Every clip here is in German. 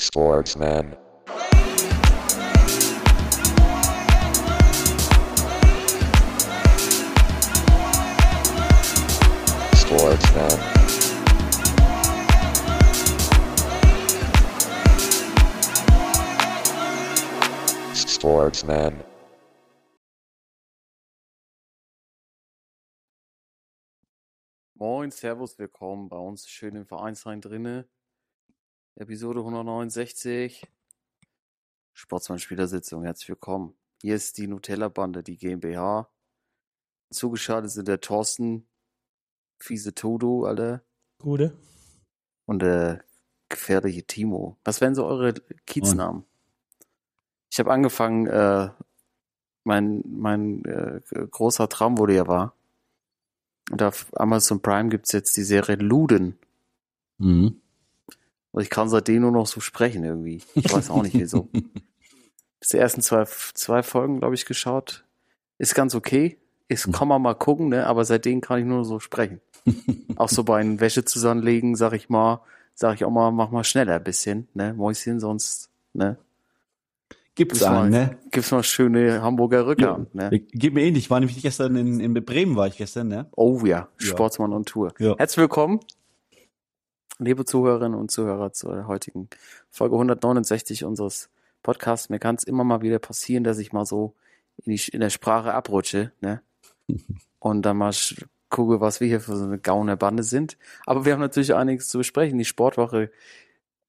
Sportsman. Sportsman. Sportsman. Moin, Servus, willkommen bei uns schön im Vereinsheim drinne. Episode 169. Sportsmann-Spielersitzung, herzlich willkommen. Hier ist die Nutella-Bande, die GmbH. Zugeschaltet sind der Thorsten, fiese Todo, alle, Gute. und der gefährliche Timo. Was wären so eure Kieznamen? Ich habe angefangen, äh, mein, mein äh, großer Traum wurde ja wahr. Und auf Amazon Prime gibt's jetzt die Serie Luden. Mhm. Und ich kann seitdem nur noch so sprechen irgendwie. Ich weiß auch nicht wieso. Bis die ersten zwei, zwei Folgen, glaube ich, geschaut. Ist ganz okay. Ist, kann man mal gucken, ne? Aber seitdem kann ich nur so sprechen. auch so bei einem Wäsche zusammenlegen, sag ich mal, sag ich auch mal, mach mal schneller ein bisschen, ne? Mäuschen, sonst, ne? Gibt's Gibt's mal, einen, ne? gibt's mal schöne Hamburger Rückhand, ne? Geht mir ähnlich. Ich war nämlich gestern in, in Bremen, war ich gestern, ne? Oh ja, Ja. Sportsmann on Tour. Ja. Herzlich willkommen, liebe Zuhörerinnen und Zuhörer, zur heutigen Folge 169 unseres Podcasts. Mir kann es immer mal wieder passieren, dass ich mal so in, die, in der Sprache abrutsche, ne? Und dann mal gucke, was wir hier für so eine gaune Bande sind. Aber wir haben natürlich einiges zu besprechen. Die Sportwoche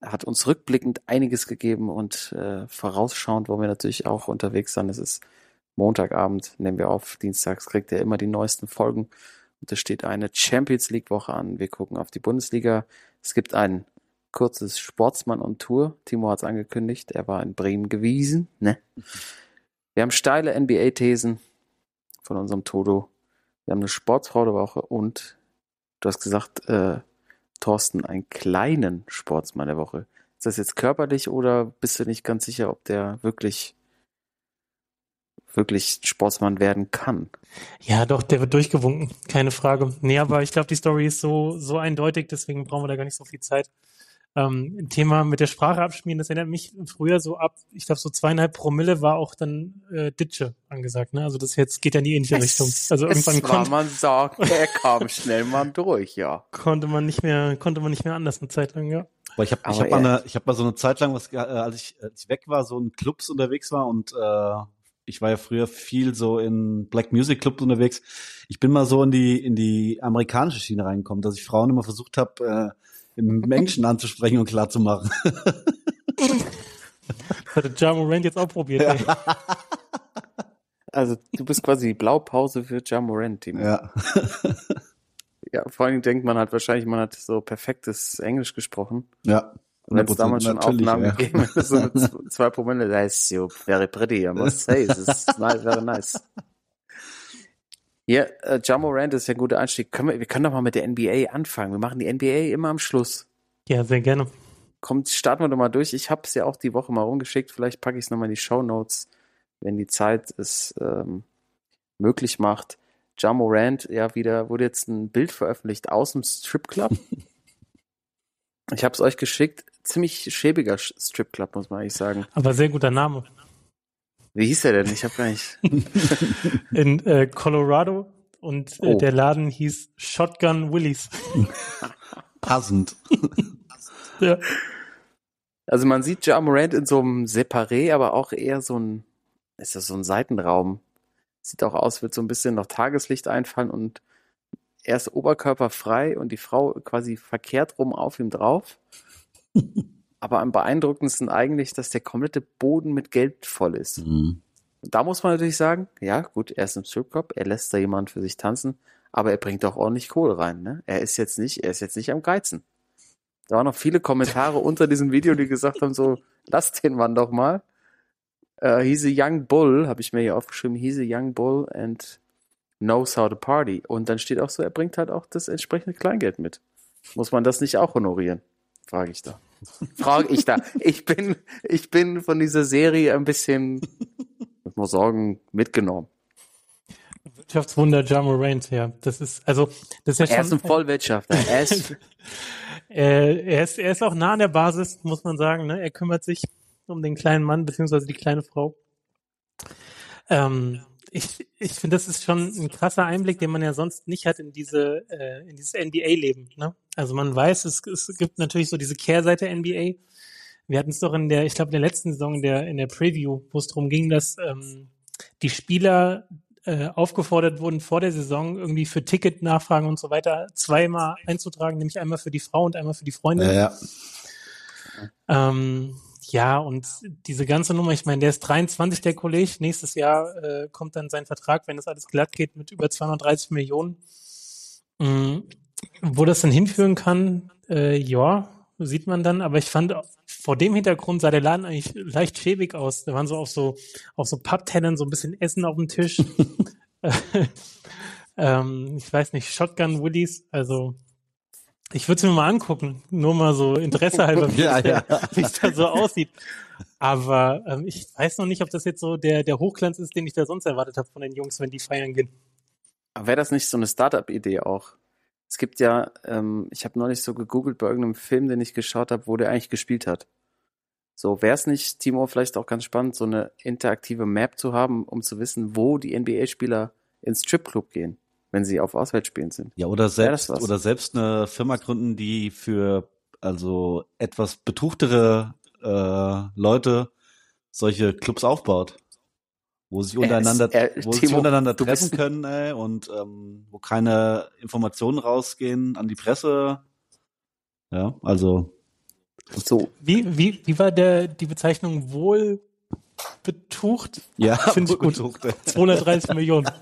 hat uns rückblickend einiges gegeben und äh, vorausschauend wollen wir natürlich auch unterwegs sein. Es ist Montagabend, nehmen wir auf. Dienstags kriegt ihr immer die neuesten Folgen. Und es steht eine Champions League Woche an. Wir gucken auf die Bundesliga. Es gibt ein kurzes Sportsmann on Tour. Timo hat es angekündigt. Er war in Bremen gewesen. Ne? Wir haben steile NBA-Thesen von unserem Todo. Wir haben eine Sportsfrau der Woche und du hast gesagt, äh, Thorsten, einen kleinen Sportsmann der Woche. Ist das jetzt körperlich oder bist du nicht ganz sicher, ob der wirklich wirklich Sportsmann werden kann? Ja, doch, der wird durchgewunken, keine Frage. Nee, aber ich glaube, die Story ist so, so eindeutig, deswegen brauchen wir da gar nicht so viel Zeit. Ähm, ein Thema mit der Sprache abspielen, das erinnert mich früher so ab, ich glaube, so zweieinhalb Promille war auch dann äh, Ditsche angesagt, ne? Also das jetzt geht ja in die ähnliche Richtung. Also irgendwann es war, konnte, man sagt, er kam schnell mal durch, ja. konnte man nicht mehr, konnte man nicht mehr anders eine Zeit lang, ja. Aber ich habe ich hab mal, eine, ich hab mal so eine Zeit lang, was, äh, als, ich, als ich weg war, so in Clubs unterwegs war und äh, ich war ja früher viel so in Black Music Clubs unterwegs. Ich bin mal so in die in die amerikanische Schiene reingekommen, dass ich Frauen immer versucht habe, äh, im Menschen anzusprechen und klar zu machen. Hatte Ja Morant jetzt auch probiert. ey. Also du bist quasi die Blaupause für Ja Morant, Timo. ja. Ja, vor allem denkt man halt wahrscheinlich, man hat so perfektes Englisch gesprochen. ja. Wenn es damals schon Aufnahmen ja. gegeben hätte, so mit zwei Promille, that is so very pretty, I must say. This is nice, very nice. Ja, äh, Ja Morant ist ja ein guter Einstieg. Können wir, wir können doch mal mit der NBA anfangen. Wir machen die NBA immer am Schluss. Ja, sehr gerne. Kommt, starten wir doch mal durch. Ich habe es ja auch die Woche mal rumgeschickt. Vielleicht packe ich es nochmal in die Show Notes, wenn die Zeit es ähm, möglich macht. Ja Morant, ja, wieder wurde jetzt ein Bild veröffentlicht aus dem Stripclub. ich habe es euch geschickt. Ziemlich schäbiger Sch- Stripclub, muss man eigentlich sagen. Aber sehr guter Name. Wie hieß der denn? Ich habe gar nicht. In äh, Colorado und äh, Oh. der Laden hieß Shotgun Willies. Passend. ja. Also man sieht Ja Morant in so einem Separé, aber auch eher so ein, ist das so ein Seitenraum. Sieht auch aus, wird so ein bisschen noch Tageslicht einfallen und er ist oberkörperfrei und die Frau quasi verkehrt rum auf ihm drauf. Aber am beeindruckendsten eigentlich, dass der komplette Boden mit Geld voll ist. Mhm. Da muss man natürlich sagen, ja, gut, er ist im Stripclub, er lässt da jemand für sich tanzen, aber er bringt auch ordentlich Kohle rein, ne? Er ist jetzt nicht, er ist jetzt nicht am Geizen. Da waren noch viele Kommentare unter diesem Video, die gesagt haben, so, lass den Mann doch mal. Uh, he's a young bull, habe ich mir hier aufgeschrieben, he's a young bull and knows how to party. Und dann steht auch so, er bringt halt auch das entsprechende Kleingeld mit. Muss man das nicht auch honorieren? Frage ich da. Frage ich da. Ich bin, ich bin von dieser Serie ein bisschen, ich muss sagen, mitgenommen. Wirtschaftswunder Ja Morant, ja. Das ist, also, das ist ja Er ist schon, ein Vollwirtschafter. Er ist, er, ist, er ist auch nah an der Basis, muss man sagen. Ne? Er kümmert sich um den kleinen Mann beziehungsweise die kleine Frau. Ähm, ich ich finde, das ist schon ein krasser Einblick, den man ja sonst nicht hat in diese äh, in dieses NBA-Leben. Ne? Also man weiß, es, es gibt natürlich so diese Kehrseite NBA. Wir hatten es doch in der, ich glaube, in der letzten Saison in der in der Preview, wo es darum ging, dass ähm, die Spieler äh, aufgefordert wurden, vor der Saison irgendwie für Ticketnachfragen und so weiter zweimal einzutragen, nämlich einmal für die Frau und einmal für die Freundin. Ja, ja. Ähm, ja, und diese ganze Nummer, ich meine, der ist 23, der Kollege. Nächstes Jahr äh, kommt dann sein Vertrag, wenn das alles glatt geht, mit über 230 Millionen. Mhm. Wo das dann hinführen kann, äh, ja, sieht man dann. Aber ich fand, vor dem Hintergrund sah der Laden eigentlich leicht schäbig aus. Da waren so auf so, auf so Papptennen so ein bisschen Essen auf dem Tisch. ähm, ich weiß nicht, Shotgun Willies, also ich würde es mir mal angucken, nur mal so Interesse halber, wie Ja, es da- ja. es da so aussieht. Aber ähm, ich weiß noch nicht, ob das jetzt so der, der Hochglanz ist, den ich da sonst erwartet habe von den Jungs, wenn die feiern gehen. Aber wäre das nicht so eine Startup-Idee auch? Es gibt ja, ähm, ich habe neulich so gegoogelt bei irgendeinem Film, den ich geschaut habe, wo der eigentlich gespielt hat. So, wäre es nicht, Timo, vielleicht auch ganz spannend, so eine interaktive Map zu haben, um zu wissen, wo die NBA-Spieler ins Stripclub gehen, wenn sie auf Auswärtsspielen sind. Ja, oder selbst, was? oder selbst eine Firma gründen, die für also etwas betuchtere äh, Leute solche Clubs aufbaut. Wo sich Er untereinander, ist- er- wo sich Timo, untereinander du treffen können, ey, und ähm, wo keine Informationen rausgehen an die Presse. Ja, also So, Wie, wie, wie war der, die Bezeichnung wohl betucht? ja, Finde ich gut. betucht, ey. 230 Millionen.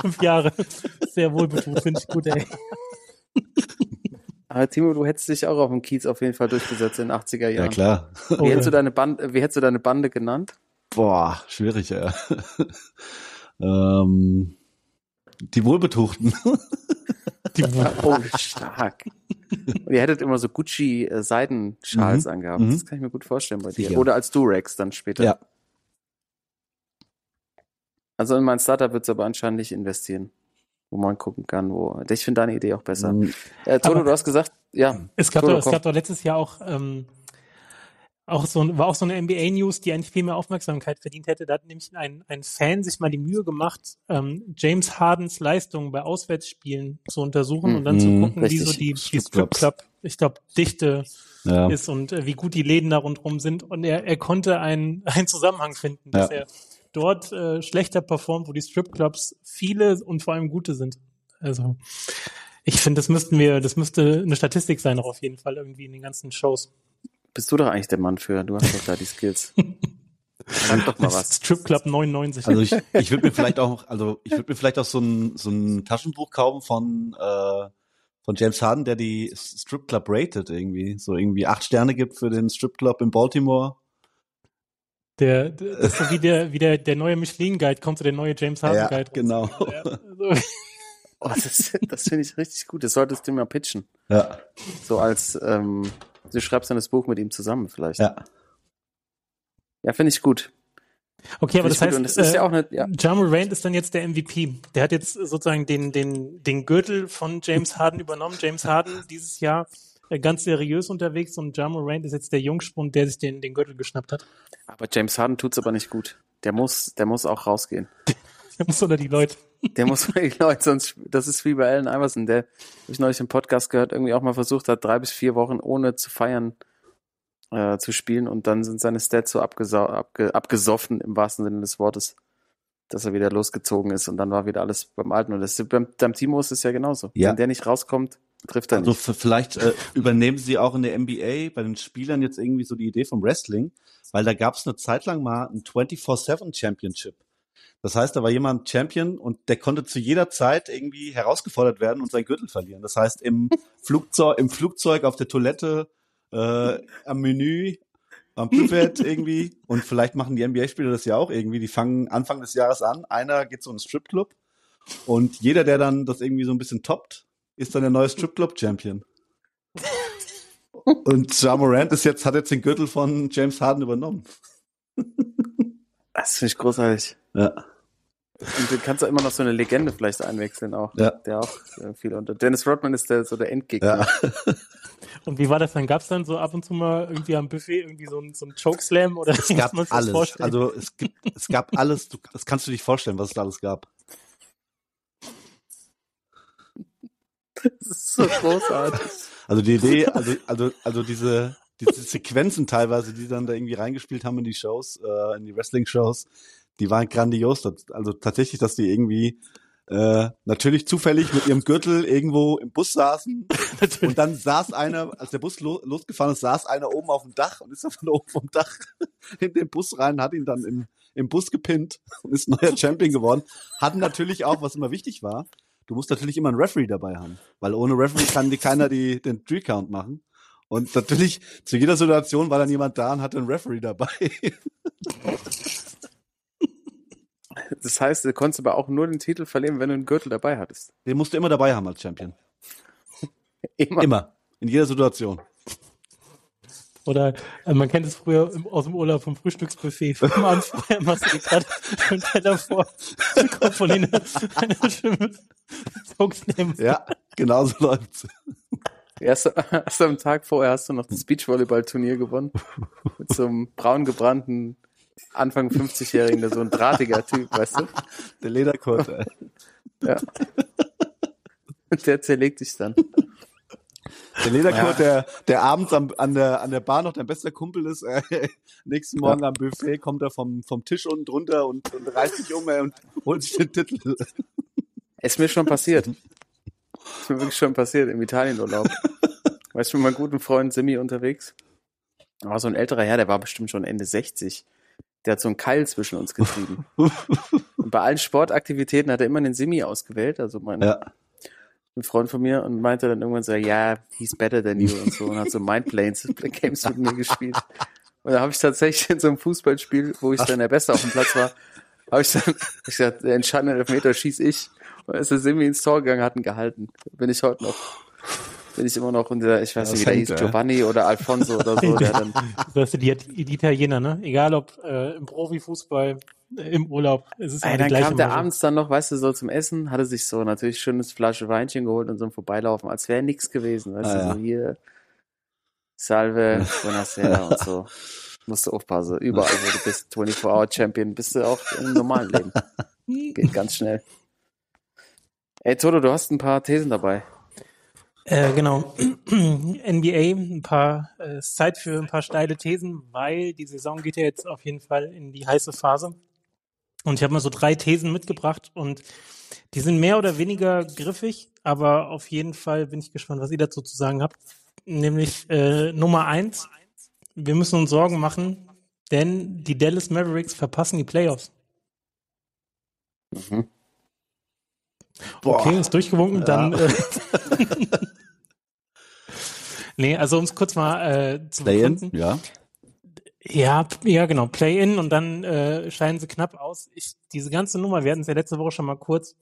Fünf Jahre. Sehr wohl betucht, finde ich gut, ey. aber Timo, du hättest dich auch auf dem Kiez auf jeden Fall durchgesetzt in den 80er Ja Jahren. klar. Wie hättest du deine Bande, wie hättest du deine Bande genannt? Boah, schwierig, ja. ähm, die Wohlbetuchten. Die, Oh, stark. Und ihr hättet immer so Gucci-Seidenschals Mhm. angehabt. Mhm. Das kann ich mir gut vorstellen bei dir. Sicher. Oder als Durex dann später. ja. Also in mein Startup wird es aber anscheinend nicht investieren, wo man gucken kann, wo. Ich finde deine Idee auch besser. Mhm. Äh, Toto, Aber- du hast gesagt, ja. Es gab, Toto, doch, es gab doch letztes Jahr auch, ähm, auch so, ein- war auch so eine NBA-News, die eigentlich viel mehr Aufmerksamkeit verdient hätte. Da hat nämlich ein, ein Fan sich mal die Mühe gemacht, ähm, James Hardens Leistung bei Auswärtsspielen zu untersuchen und dann zu Mhm, gucken, wie so richtig. die, die. Stripclub, ich glaube, Dichte Ja. ist und äh, wie gut die Läden da rundherum sind. Und er, er konnte einen, einen Zusammenhang finden, dass Ja. er dort äh, schlechter performt, wo die Stripclubs viele und vor allem gute sind. Also ich finde, das müssten wir, das müsste eine Statistik sein, auch auf jeden Fall irgendwie in den ganzen Shows. Bist du doch eigentlich der Mann für? Du hast doch da die Skills. Sag doch mal was. Stripclub 99. Also ich, ich würde mir vielleicht auch, also ich würde mir vielleicht auch so ein, so ein Taschenbuch kaufen von, äh, von James Harden, der die Strip Club rated irgendwie. So irgendwie acht Sterne gibt für den Strip Club in Baltimore. Der, der, das ist so wie der, wie der, der neue Michelin-Guide, kommt so der neue James Ja, Harden-Guide. genau. Ja, also, Oh, das das finde ich richtig gut. Das solltest du mir mal pitchen. Ja, So als, ähm, du schreibst dann das Buch mit ihm zusammen vielleicht. ja. Ja, finde ich gut. okay, aber das heißt, das ist äh, ja auch eine, ja. Ja Morant ist dann jetzt der MVP. Der hat jetzt sozusagen den, den, den Gürtel von James Harden übernommen. James Harden dieses Jahr ganz seriös unterwegs und Ja Morant ist jetzt der Jungspund, der sich den, den Gürtel geschnappt hat. Aber James Harden tut's aber nicht gut. Der muss, der muss auch rausgehen. Der muss unter die Leute. Der muss die Leute sonst, das ist wie bei Allen Iverson, der, hab ich neulich im Podcast gehört, irgendwie auch mal versucht hat, drei bis vier Wochen ohne zu feiern äh, zu spielen und dann sind seine Stats so abge abgesoffen im wahrsten Sinne des Wortes, dass er wieder losgezogen ist und dann war wieder alles beim Alten. Und das ist, beim, beim Timo ist es ja genauso. Ja. Wenn der nicht rauskommt, trifft er Also nicht. f- vielleicht äh, übernehmen sie auch in der NBA bei den Spielern jetzt irgendwie so die Idee vom Wrestling, weil da gab es eine Zeit lang mal ein 24-7 Championship. Das heißt, da war jemand Champion und der konnte zu jeder Zeit irgendwie herausgefordert werden und seinen Gürtel verlieren. Das heißt, im Flugzeug, im Flugzeug, auf der Toilette, äh, am Menü, am Buffet irgendwie. Und vielleicht machen die NBA-Spieler das ja auch irgendwie. Die fangen Anfang des Jahres an. Einer geht so in einen Stripclub und jeder, der dann das irgendwie so ein bisschen toppt, ist dann der neue Stripclub-Champion. Und Ja Morant ist jetzt, hat jetzt den Gürtel von James Harden übernommen. Das finde ich großartig. Ja. Und du kannst ja immer noch so eine Legende vielleicht einwechseln auch, Ja. der auch äh, viel unter. Dennis Rodman ist der, so der Endgegner. Ja. Und wie war das dann? Gab es dann so ab und zu mal irgendwie am Buffet irgendwie so ein, so ein Chokeslam oder Es gab alles. vorstellen? Also es gibt, es gab alles. Du, das kannst du dich vorstellen, was es da alles gab. Das ist so großartig. Also die Idee, also, also, also diese, diese Sequenzen teilweise, die dann da irgendwie reingespielt haben in die Shows, äh, in die Wrestling-Shows, die waren grandios. Also tatsächlich, dass die irgendwie äh, natürlich zufällig mit ihrem Gürtel irgendwo im Bus saßen und dann saß einer, als der Bus lo losgefahren ist, saß einer oben auf dem Dach und ist dann von oben vom Dach in den Bus rein, hat ihn dann im, im Bus gepinnt und ist neuer Champion geworden. Hatten natürlich auch, was immer wichtig war, du musst natürlich immer einen Referee dabei haben, weil ohne Referee kann dir keiner die, den Three Count machen. Und natürlich, zu jeder Situation war dann jemand da und hatte einen Referee dabei. Das heißt, du konntest aber auch nur den Titel verlieren, wenn du einen Gürtel dabei hattest. Den musst du immer dabei haben als Champion. Immer. Immer. In jeder Situation. Oder äh, man kennt es früher im, aus dem Urlaub vom Frühstücksbuffet. Fünf Abends vorher machst du dir gerade einen Teller vor, kommt von ihnen eine Chokeslam. Ja, genau so läuft's. Erst, erst am Tag vorher hast du noch das Beachvolleyball-Turnier gewonnen. Mit so einem braun gebrannten, Anfang 50-Jährigen, der so ein drahtiger Typ, weißt du? Der Lederkurt. ey. Ja. Und der zerlegt dich dann. Der Lederkurt, der, der abends am, an, der, an der Bar noch dein bester Kumpel ist. Äh, nächsten Morgen am Buffet kommt er vom, vom Tisch unten drunter und, und reißt sich um ey, und holt sich den Titel. Ist mir schon passiert. Ist mir wirklich schon passiert im Italienurlaub. Weißt du, mit meinem guten Freund Simi unterwegs. Da war so ein älterer Herr, der war bestimmt schon Ende 60. Der hat so einen Keil zwischen uns getrieben. Und bei allen Sportaktivitäten hat er immer den Simi ausgewählt, also mein, Ja. Ein Freund von mir, und meinte dann irgendwann so, ja, he's better than you und so, und hat so Mindplanes Games mit mir gespielt. Und da habe ich tatsächlich in so einem Fußballspiel, wo ich dann der Beste auf dem Platz war, habe ich dann ich gesagt, der entscheidende Elfmeter schieß ich. Und ist der Simi ins Tor gegangen, hat ihn gehalten. Bin ich heute noch, bin ich immer noch in der, ich weiß Ja, nicht, wie der hieß, ey. Giovanni oder Alfonso oder so, der dann, Das sind die, die Italiener, ne? Egal ob äh, im Profifußball, äh, im Urlaub, es ist immer Ey, dann kam der Masche. abends dann noch, weißt du, so zum Essen, hatte sich so natürlich schönes Flasche Weinchen geholt und so ein Vorbeilaufen, als wäre nichts gewesen, weißt Ah, du, ja. so hier, Salve, Buonasera und so. Musst du aufpassen, überall, wo du bist, 24-Hour-Champion, bist du auch im normalen Leben. Geht ganz schnell. Ey, Toto, du hast ein paar Thesen dabei. Äh, genau. NBA, ein paar, äh, ist Zeit für ein paar steile Thesen, weil die Saison geht ja jetzt auf jeden Fall in die heiße Phase. Und ich habe mal so drei Thesen mitgebracht und die sind mehr oder weniger griffig, aber auf jeden Fall bin ich gespannt, was ihr dazu zu sagen habt. Nämlich äh, Nummer eins, wir müssen uns Sorgen machen, denn die Dallas Mavericks verpassen die Playoffs. Mhm. Boah. Okay, ist durchgewunken, dann. Ja. Äh, nee, also um es kurz mal äh, zu Play-in, ja. Ja, ja, genau. Play-in und dann äh, scheiden sie knapp aus. Ich, diese ganze Nummer, wir hatten es ja letzte Woche schon mal kurz,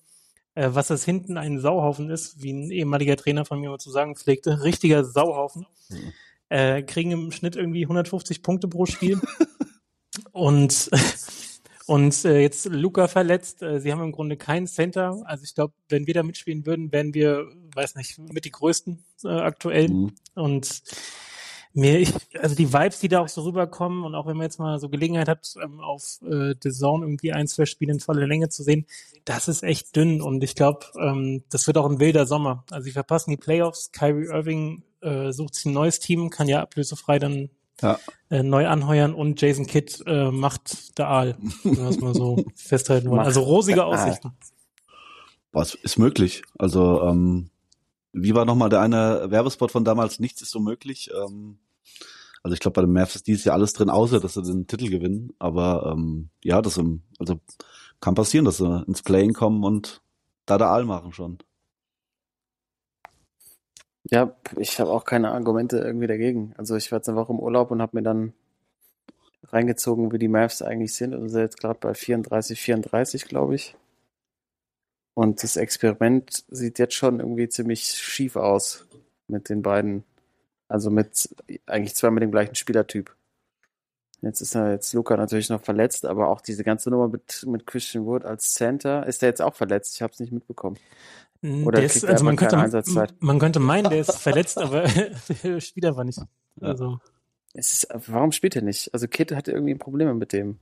äh, was das hinten ein Sauhaufen ist, wie ein ehemaliger Trainer von mir mal zu sagen pflegte. Richtiger Sauhaufen. Mhm. Äh, kriegen im Schnitt irgendwie 150 Punkte pro Spiel. und und äh, jetzt Luca verletzt. Äh, sie haben im Grunde keinen Center. Also ich glaube, wenn wir da mitspielen würden, wären wir, weiß nicht, mit die größten äh, aktuell. Mhm. Und mir, ich, also die Vibes, die da auch so rüberkommen und auch wenn man jetzt mal so Gelegenheit hat, ähm, auf äh, The Zone irgendwie ein, zwei Spiele in voller Länge zu sehen, das ist echt dünn und ich glaube, ähm, das wird auch ein wilder Sommer. Also sie verpassen die Playoffs, Kyrie Irving äh, sucht sich ein neues Team, kann ja ablösefrei dann Ja. äh, neu anheuern und Jason Kidd äh, macht der Aal, wenn wir es mal so festhalten wollen. Also rosige. Aussichten. Was ist möglich? Also, ähm, wie war nochmal der eine Werbespot von damals? Nichts ist so möglich. Ähm, also ich glaube, bei den Mavs ist dieses Jahr alles drin, außer dass sie den Titel gewinnen. Aber ähm, ja, das ähm, also kann passieren, dass sie ins Playing kommen und da der Aal machen schon. Ja, ich habe auch keine Argumente irgendwie dagegen. Also ich war jetzt eine Woche im Urlaub und habe mir dann reingezogen, wie die Mavs eigentlich sind. Und sind jetzt gerade bei 34, 34, glaube ich. Und das Experiment sieht jetzt schon irgendwie ziemlich schief aus mit den beiden. Also mit eigentlich zwei mit dem gleichen Spielertyp. Jetzt ist er jetzt Luca natürlich noch verletzt, aber auch diese ganze Nummer mit, mit Christian Wood als Center, ist er jetzt auch verletzt? Ich habe es nicht mitbekommen. Oder Der ist, also man könnte, Einsatzzeit? man könnte meinen, der ist verletzt, aber spielt einfach nicht. Also, Es ist, warum spielt er nicht? Also Kid hatte irgendwie Probleme mit dem.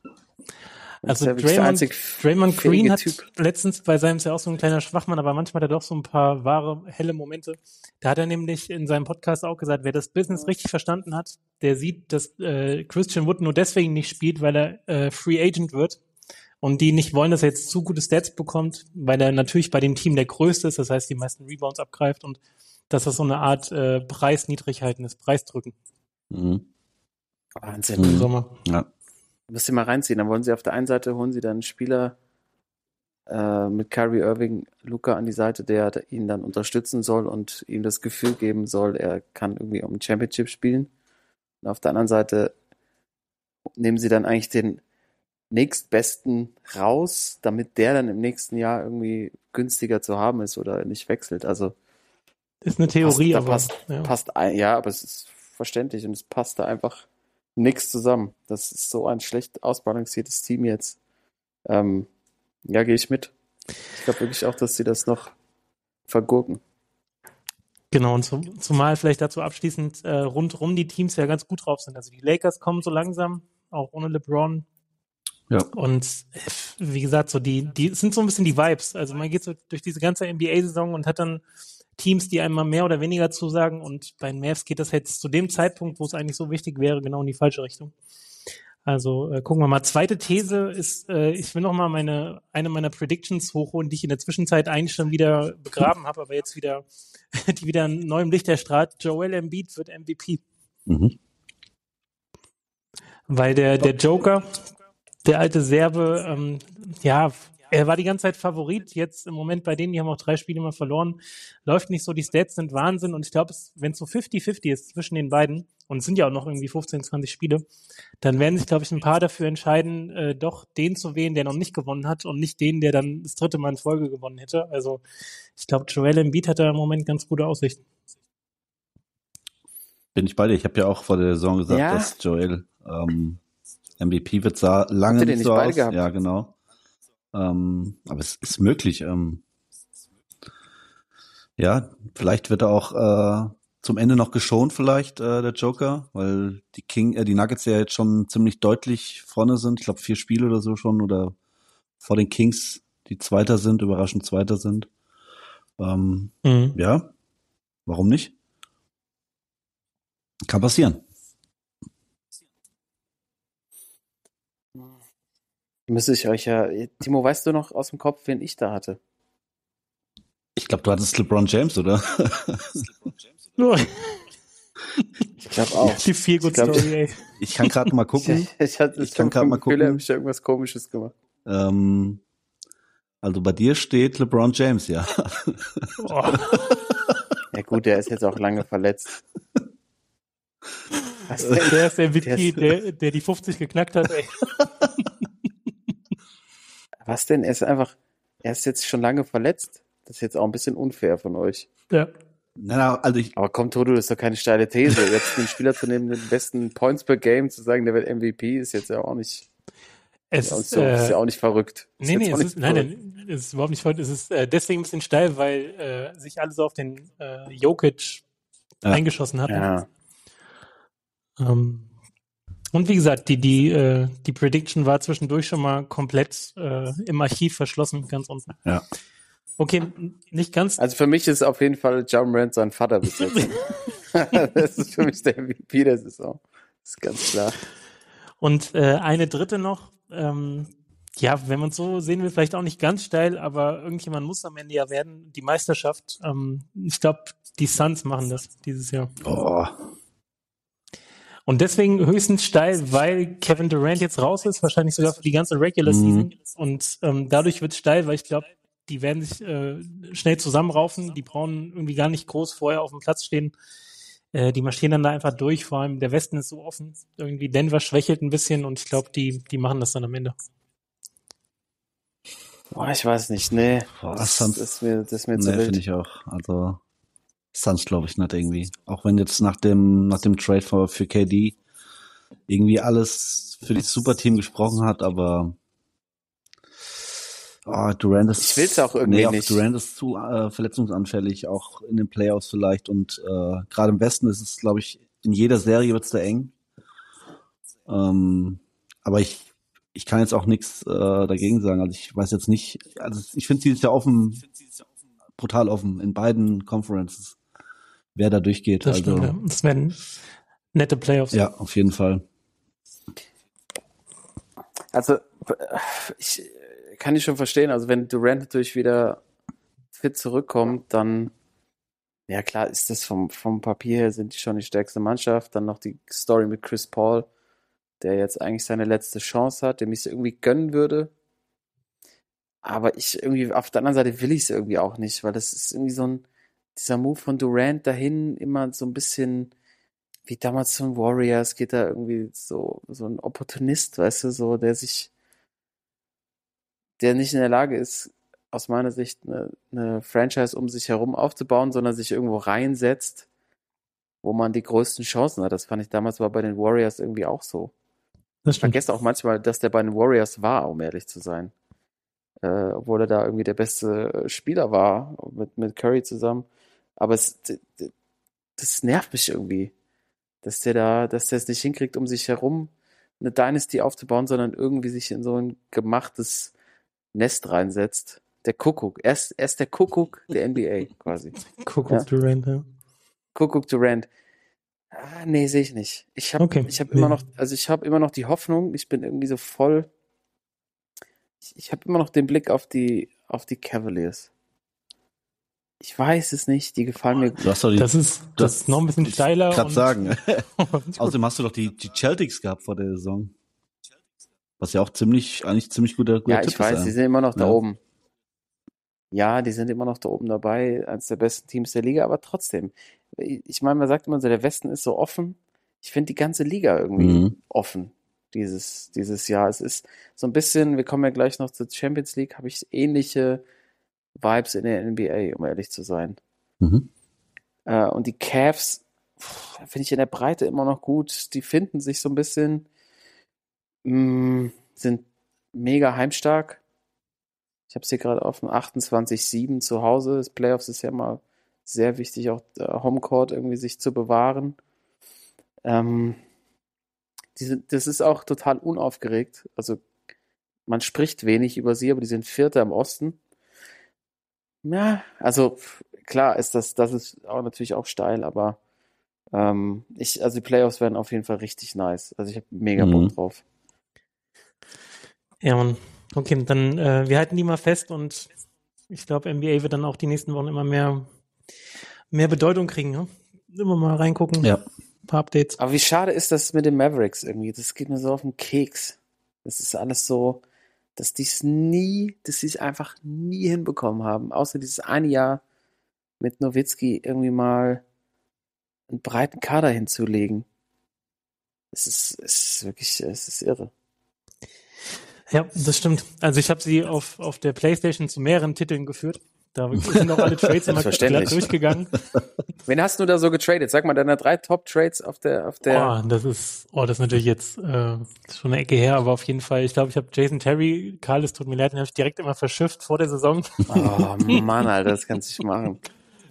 Und Also der Draymond- Draymond Green hat Typ. letztens bei seinem ist ja auch so ein kleiner Schwachmann, aber manchmal hat er doch so ein paar wahre, helle Momente. Da hat er nämlich in seinem Podcast auch gesagt, wer das Business richtig verstanden hat, der sieht, dass äh, Christian Wood nur deswegen nicht spielt, weil er äh, Free Agent wird und die nicht wollen, dass er jetzt zu gute Stats bekommt, weil er natürlich bei dem Team der Größte ist, das heißt die meisten Rebounds abgreift und dass das so eine Art äh, Preis niedrig halten ist, Preisdrücken Mhm. Wahnsinn. im Mhm. Sommer. Ja. Müsst ihr mal reinziehen. Dann wollen sie auf der einen Seite, holen sie dann einen Spieler äh, mit Kyrie Irving, Luca an die Seite, der ihn dann unterstützen soll und ihm das Gefühl geben soll, er kann irgendwie um ein Championship spielen. Und auf der anderen Seite nehmen sie dann eigentlich den nächstbesten raus, damit der dann im nächsten Jahr irgendwie günstiger zu haben ist oder nicht wechselt. Also Ist eine Theorie, da aber passt, ja. passt ein, ja, aber es ist verständlich und es passt da einfach nichts zusammen. Das ist so ein schlecht ausbalanciertes Team jetzt. Ähm, ja, gehe ich mit. Ich glaube wirklich auch, dass sie das noch vergurken. Genau, und zum, zumal vielleicht dazu abschließend äh, rundrum die Teams ja ganz gut drauf sind. Also die Lakers kommen so langsam, auch ohne LeBron. Ja. Und wie gesagt, so die, die sind so ein bisschen die Vibes. Also man geht so durch diese ganze NBA-Saison und hat dann Teams, die einem mal mehr oder weniger zusagen. Und bei den Mavs geht das jetzt zu dem Zeitpunkt, wo es eigentlich so wichtig wäre, genau in die falsche Richtung. Also äh, gucken wir mal. Zweite These ist, äh, ich will noch mal meine eine meiner Predictions hochholen, die ich in der Zwischenzeit eigentlich schon wieder begraben habe, aber jetzt wieder die wieder in neuem Licht erstrahlt. Joel Embiid wird MVP, Mhm. weil der der Joker, der alte Serbe, ähm, ja, er war die ganze Zeit Favorit. Jetzt im Moment bei denen, die haben auch drei Spiele mal verloren, läuft nicht so. Die Stats sind Wahnsinn und ich glaube, wenn es so 50-50 ist zwischen den beiden und es sind ja auch noch irgendwie 15, 20 Spiele, dann werden sich, glaube ich, ein paar dafür entscheiden, äh, doch den zu wählen, der noch nicht gewonnen hat und nicht den, der dann das dritte Mal in Folge gewonnen hätte. Also ich glaube, Joel Embiid hat da im Moment ganz gute Aussichten. Bin ich bei dir. Ich habe ja auch vor der Saison gesagt, Ja. dass Joel ähm, MVP wird sah lange Habt ihr den nicht so aus. gehabt? Ja, genau. Ähm, aber es ist möglich. Ähm, ja, vielleicht wird er auch äh, zum Ende noch geschont, vielleicht äh, der Joker, weil die King, äh, die Nuggets ja jetzt schon ziemlich deutlich vorne sind. Ich glaube vier Spiele oder so schon oder vor den Kings, die Zweiter sind, überraschend Zweiter sind. Ähm, Mhm. ja, warum nicht? Kann passieren. Müsste ich euch ja. Timo, weißt du noch aus dem Kopf, wen ich da hatte? Ich glaube, du hattest LeBron James, oder? Ich glaube auch. Die viel gut Ich glaub- Story, ey. Ich kann gerade mal gucken. Ich, ich hatte Ich ich kann grad mal Gefühl, gucken. habe ich da irgendwas Komisches gemacht. ähm, also bei dir steht LeBron James, ja. Oh, Ja gut, der ist jetzt auch lange verletzt. Was denn? der ist der Der ist- der, der die 50 geknackt hat, ey. Was denn? Er ist einfach, er ist jetzt schon lange verletzt. Das ist jetzt auch ein bisschen unfair von euch. Ja. Na, na, also ich, Aber komm, Toto, das ist doch keine steile These. Jetzt den Spieler zu nehmen mit den besten Points per Game, zu sagen, der wird MVP, ist jetzt ja auch nicht, Es ist, auch- ist, ist, ja- ja äh, auch nicht verrückt. Ist nee, nee, auch es nicht ist, nein, verrückt. nein, es ist überhaupt nicht voll. Es ist äh, deswegen ein bisschen steil, weil äh, sich alle so auf den äh, Jokic Ja. eingeschossen hatten. Ja, Ähm, und wie gesagt, die, die, äh, die Prediction war zwischendurch schon mal komplett äh, im Archiv verschlossen, ganz unten. Ja. Okay, nicht ganz. also für mich ist auf jeden Fall John Morant sein Vater bis jetzt. das ist für mich der MVP der Saison. Das ist ganz klar. Und äh, eine dritte noch. Ähm, ja, wenn man es so sehen will, vielleicht auch nicht ganz steil, aber irgendjemand muss am Ende ja werden. Die Meisterschaft. Ähm, ich glaube, die Suns machen das dieses Jahr. oh, Und deswegen höchstens steil, weil Kevin Durant jetzt raus ist, wahrscheinlich sogar für die ganze Regular Mhm. Season. Und ähm, dadurch wird steil, weil ich glaube, die werden sich äh, schnell zusammenraufen. Die brauchen irgendwie gar nicht groß vorher auf dem Platz stehen. Äh, die marschieren dann da einfach durch. Vor allem der Westen ist so offen. Irgendwie Denver schwächelt ein bisschen und ich glaube, die, die machen das dann am Ende. Boah, ich weiß nicht, nee. Boah, das, das ist mir, das ist mir zu ne, wild. finde ich auch. Also Suns glaube ich nicht irgendwie. Auch wenn jetzt nach dem nach dem Trade für, für KD irgendwie alles für das Superteam gesprochen hat, aber oh, Durant ist, Ich will's auch irgendwie nee, auch nicht. Durant ist zu äh, verletzungsanfällig, auch in den Playoffs vielleicht und äh, gerade im Westen ist es, glaube ich, in jeder Serie wird's da eng. Ähm, aber ich ich kann jetzt auch nichts äh, dagegen sagen. Also ich weiß jetzt nicht, also ich finde sie ist ja offen, brutal offen in beiden Conferences, wer da durchgeht. Das also stimmt, ja. Das werden nette Playoffs. ja, auf jeden Fall. Also, ich kann ich schon verstehen. Also, wenn Durant natürlich wieder fit zurückkommt, dann, ja klar, ist das vom, vom Papier her sind die schon die stärkste Mannschaft. Dann noch die Story mit Chris Paul, der jetzt eigentlich seine letzte Chance hat, dem ich es irgendwie gönnen würde. Aber ich irgendwie, auf der anderen Seite will ich es irgendwie auch nicht, weil das ist irgendwie so ein, dieser Move von Durant dahin immer so ein bisschen wie damals zum Warriors geht da irgendwie so, so ein Opportunist, weißt du, so, der sich, der nicht in der Lage ist, aus meiner Sicht eine, eine Franchise um sich herum aufzubauen, sondern sich irgendwo reinsetzt, wo man die größten Chancen hat. Das fand ich damals war bei den Warriors irgendwie auch so. Ich vergesse auch manchmal, dass der bei den Warriors war, um ehrlich zu sein. Äh, obwohl er da irgendwie der beste Spieler war, mit, mit Curry zusammen. Aber es, das nervt mich irgendwie, dass der da, dass der es nicht hinkriegt, um sich herum eine Dynasty aufzubauen, sondern irgendwie sich in so ein gemachtes Nest reinsetzt. Der Kuckuck. Er ist, er ist der Kuckuck der NBA quasi. Kuckuck Ja. Durant, ja. Kuckuck Durant. Ah, nee, sehe ich nicht. Ich habe Okay. ich habe Nee. immer noch, also ich habe immer noch die Hoffnung, ich bin irgendwie so voll, ich, ich habe immer noch den Blick auf die, auf die Cavaliers. Ich weiß es nicht, die gefallen mir gut. Du hast doch die, Das ist, das ist noch ein bisschen ich steiler. Gerade und- sagen. Außerdem hast du doch die, die Celtics gehabt vor der Saison. Was ja auch ziemlich, eigentlich ziemlich guter, guter Ja, Tipp ich weiß, ist. die sind immer noch da Ja. oben. Ja, die sind immer noch da oben dabei, eines der besten Teams der Liga, aber trotzdem. Ich meine, man sagt immer so, der Westen ist so offen. Ich finde die ganze Liga irgendwie Mhm. offen dieses, dieses Jahr. Es ist so ein bisschen, wir kommen ja gleich noch zur Champions League, habe ich ähnliche Vibes in der NBA, um ehrlich zu sein. Mhm. Äh, und die Cavs finde ich in der Breite immer noch gut. Die finden sich so ein bisschen, mh, sind mega heimstark. Ich habe es hier gerade auf dem 28-7 zu Hause. Das Playoffs ist ja immer sehr wichtig, auch äh, Homecourt irgendwie sich zu bewahren. Ähm, die sind, das ist auch total unaufgeregt. Also man spricht wenig über sie, aber die sind Vierter im Osten. Ja, also klar ist das, das ist auch natürlich auch steil, aber ähm, ich, also die Playoffs werden auf jeden Fall richtig nice. Also ich habe mega Bock Mhm. drauf. Ja, Mann. Okay, dann äh, wir halten die mal fest und ich glaube, NBA wird dann auch die nächsten Wochen immer mehr, mehr Bedeutung kriegen. Ne? Immer mal reingucken, Ja. ein paar Updates. Aber wie schade ist das mit den Mavericks irgendwie? Das geht mir so auf den Keks. Das ist alles so, dass die es nie, dass sie es einfach nie hinbekommen haben. Außer dieses eine Jahr mit Nowitzki irgendwie mal einen breiten Kader hinzulegen. Es ist, es ist wirklich, es ist irre. Ja, das stimmt. Also ich habe sie auf, auf der Playstation zu mehreren Titeln geführt. Da sind auch alle Trades immer glatt durchgegangen. Wen hast du da so getradet? Sag mal, deine drei Top-Trades auf der, auf der. Oh, das ist, oh, das ist natürlich jetzt äh, schon eine Ecke her, aber auf jeden Fall, ich glaube, ich habe Jason Terry, Karl, es tut mir leid, den habe ich direkt immer verschifft vor der Saison. Oh Mann, Alter, das kannst du nicht machen.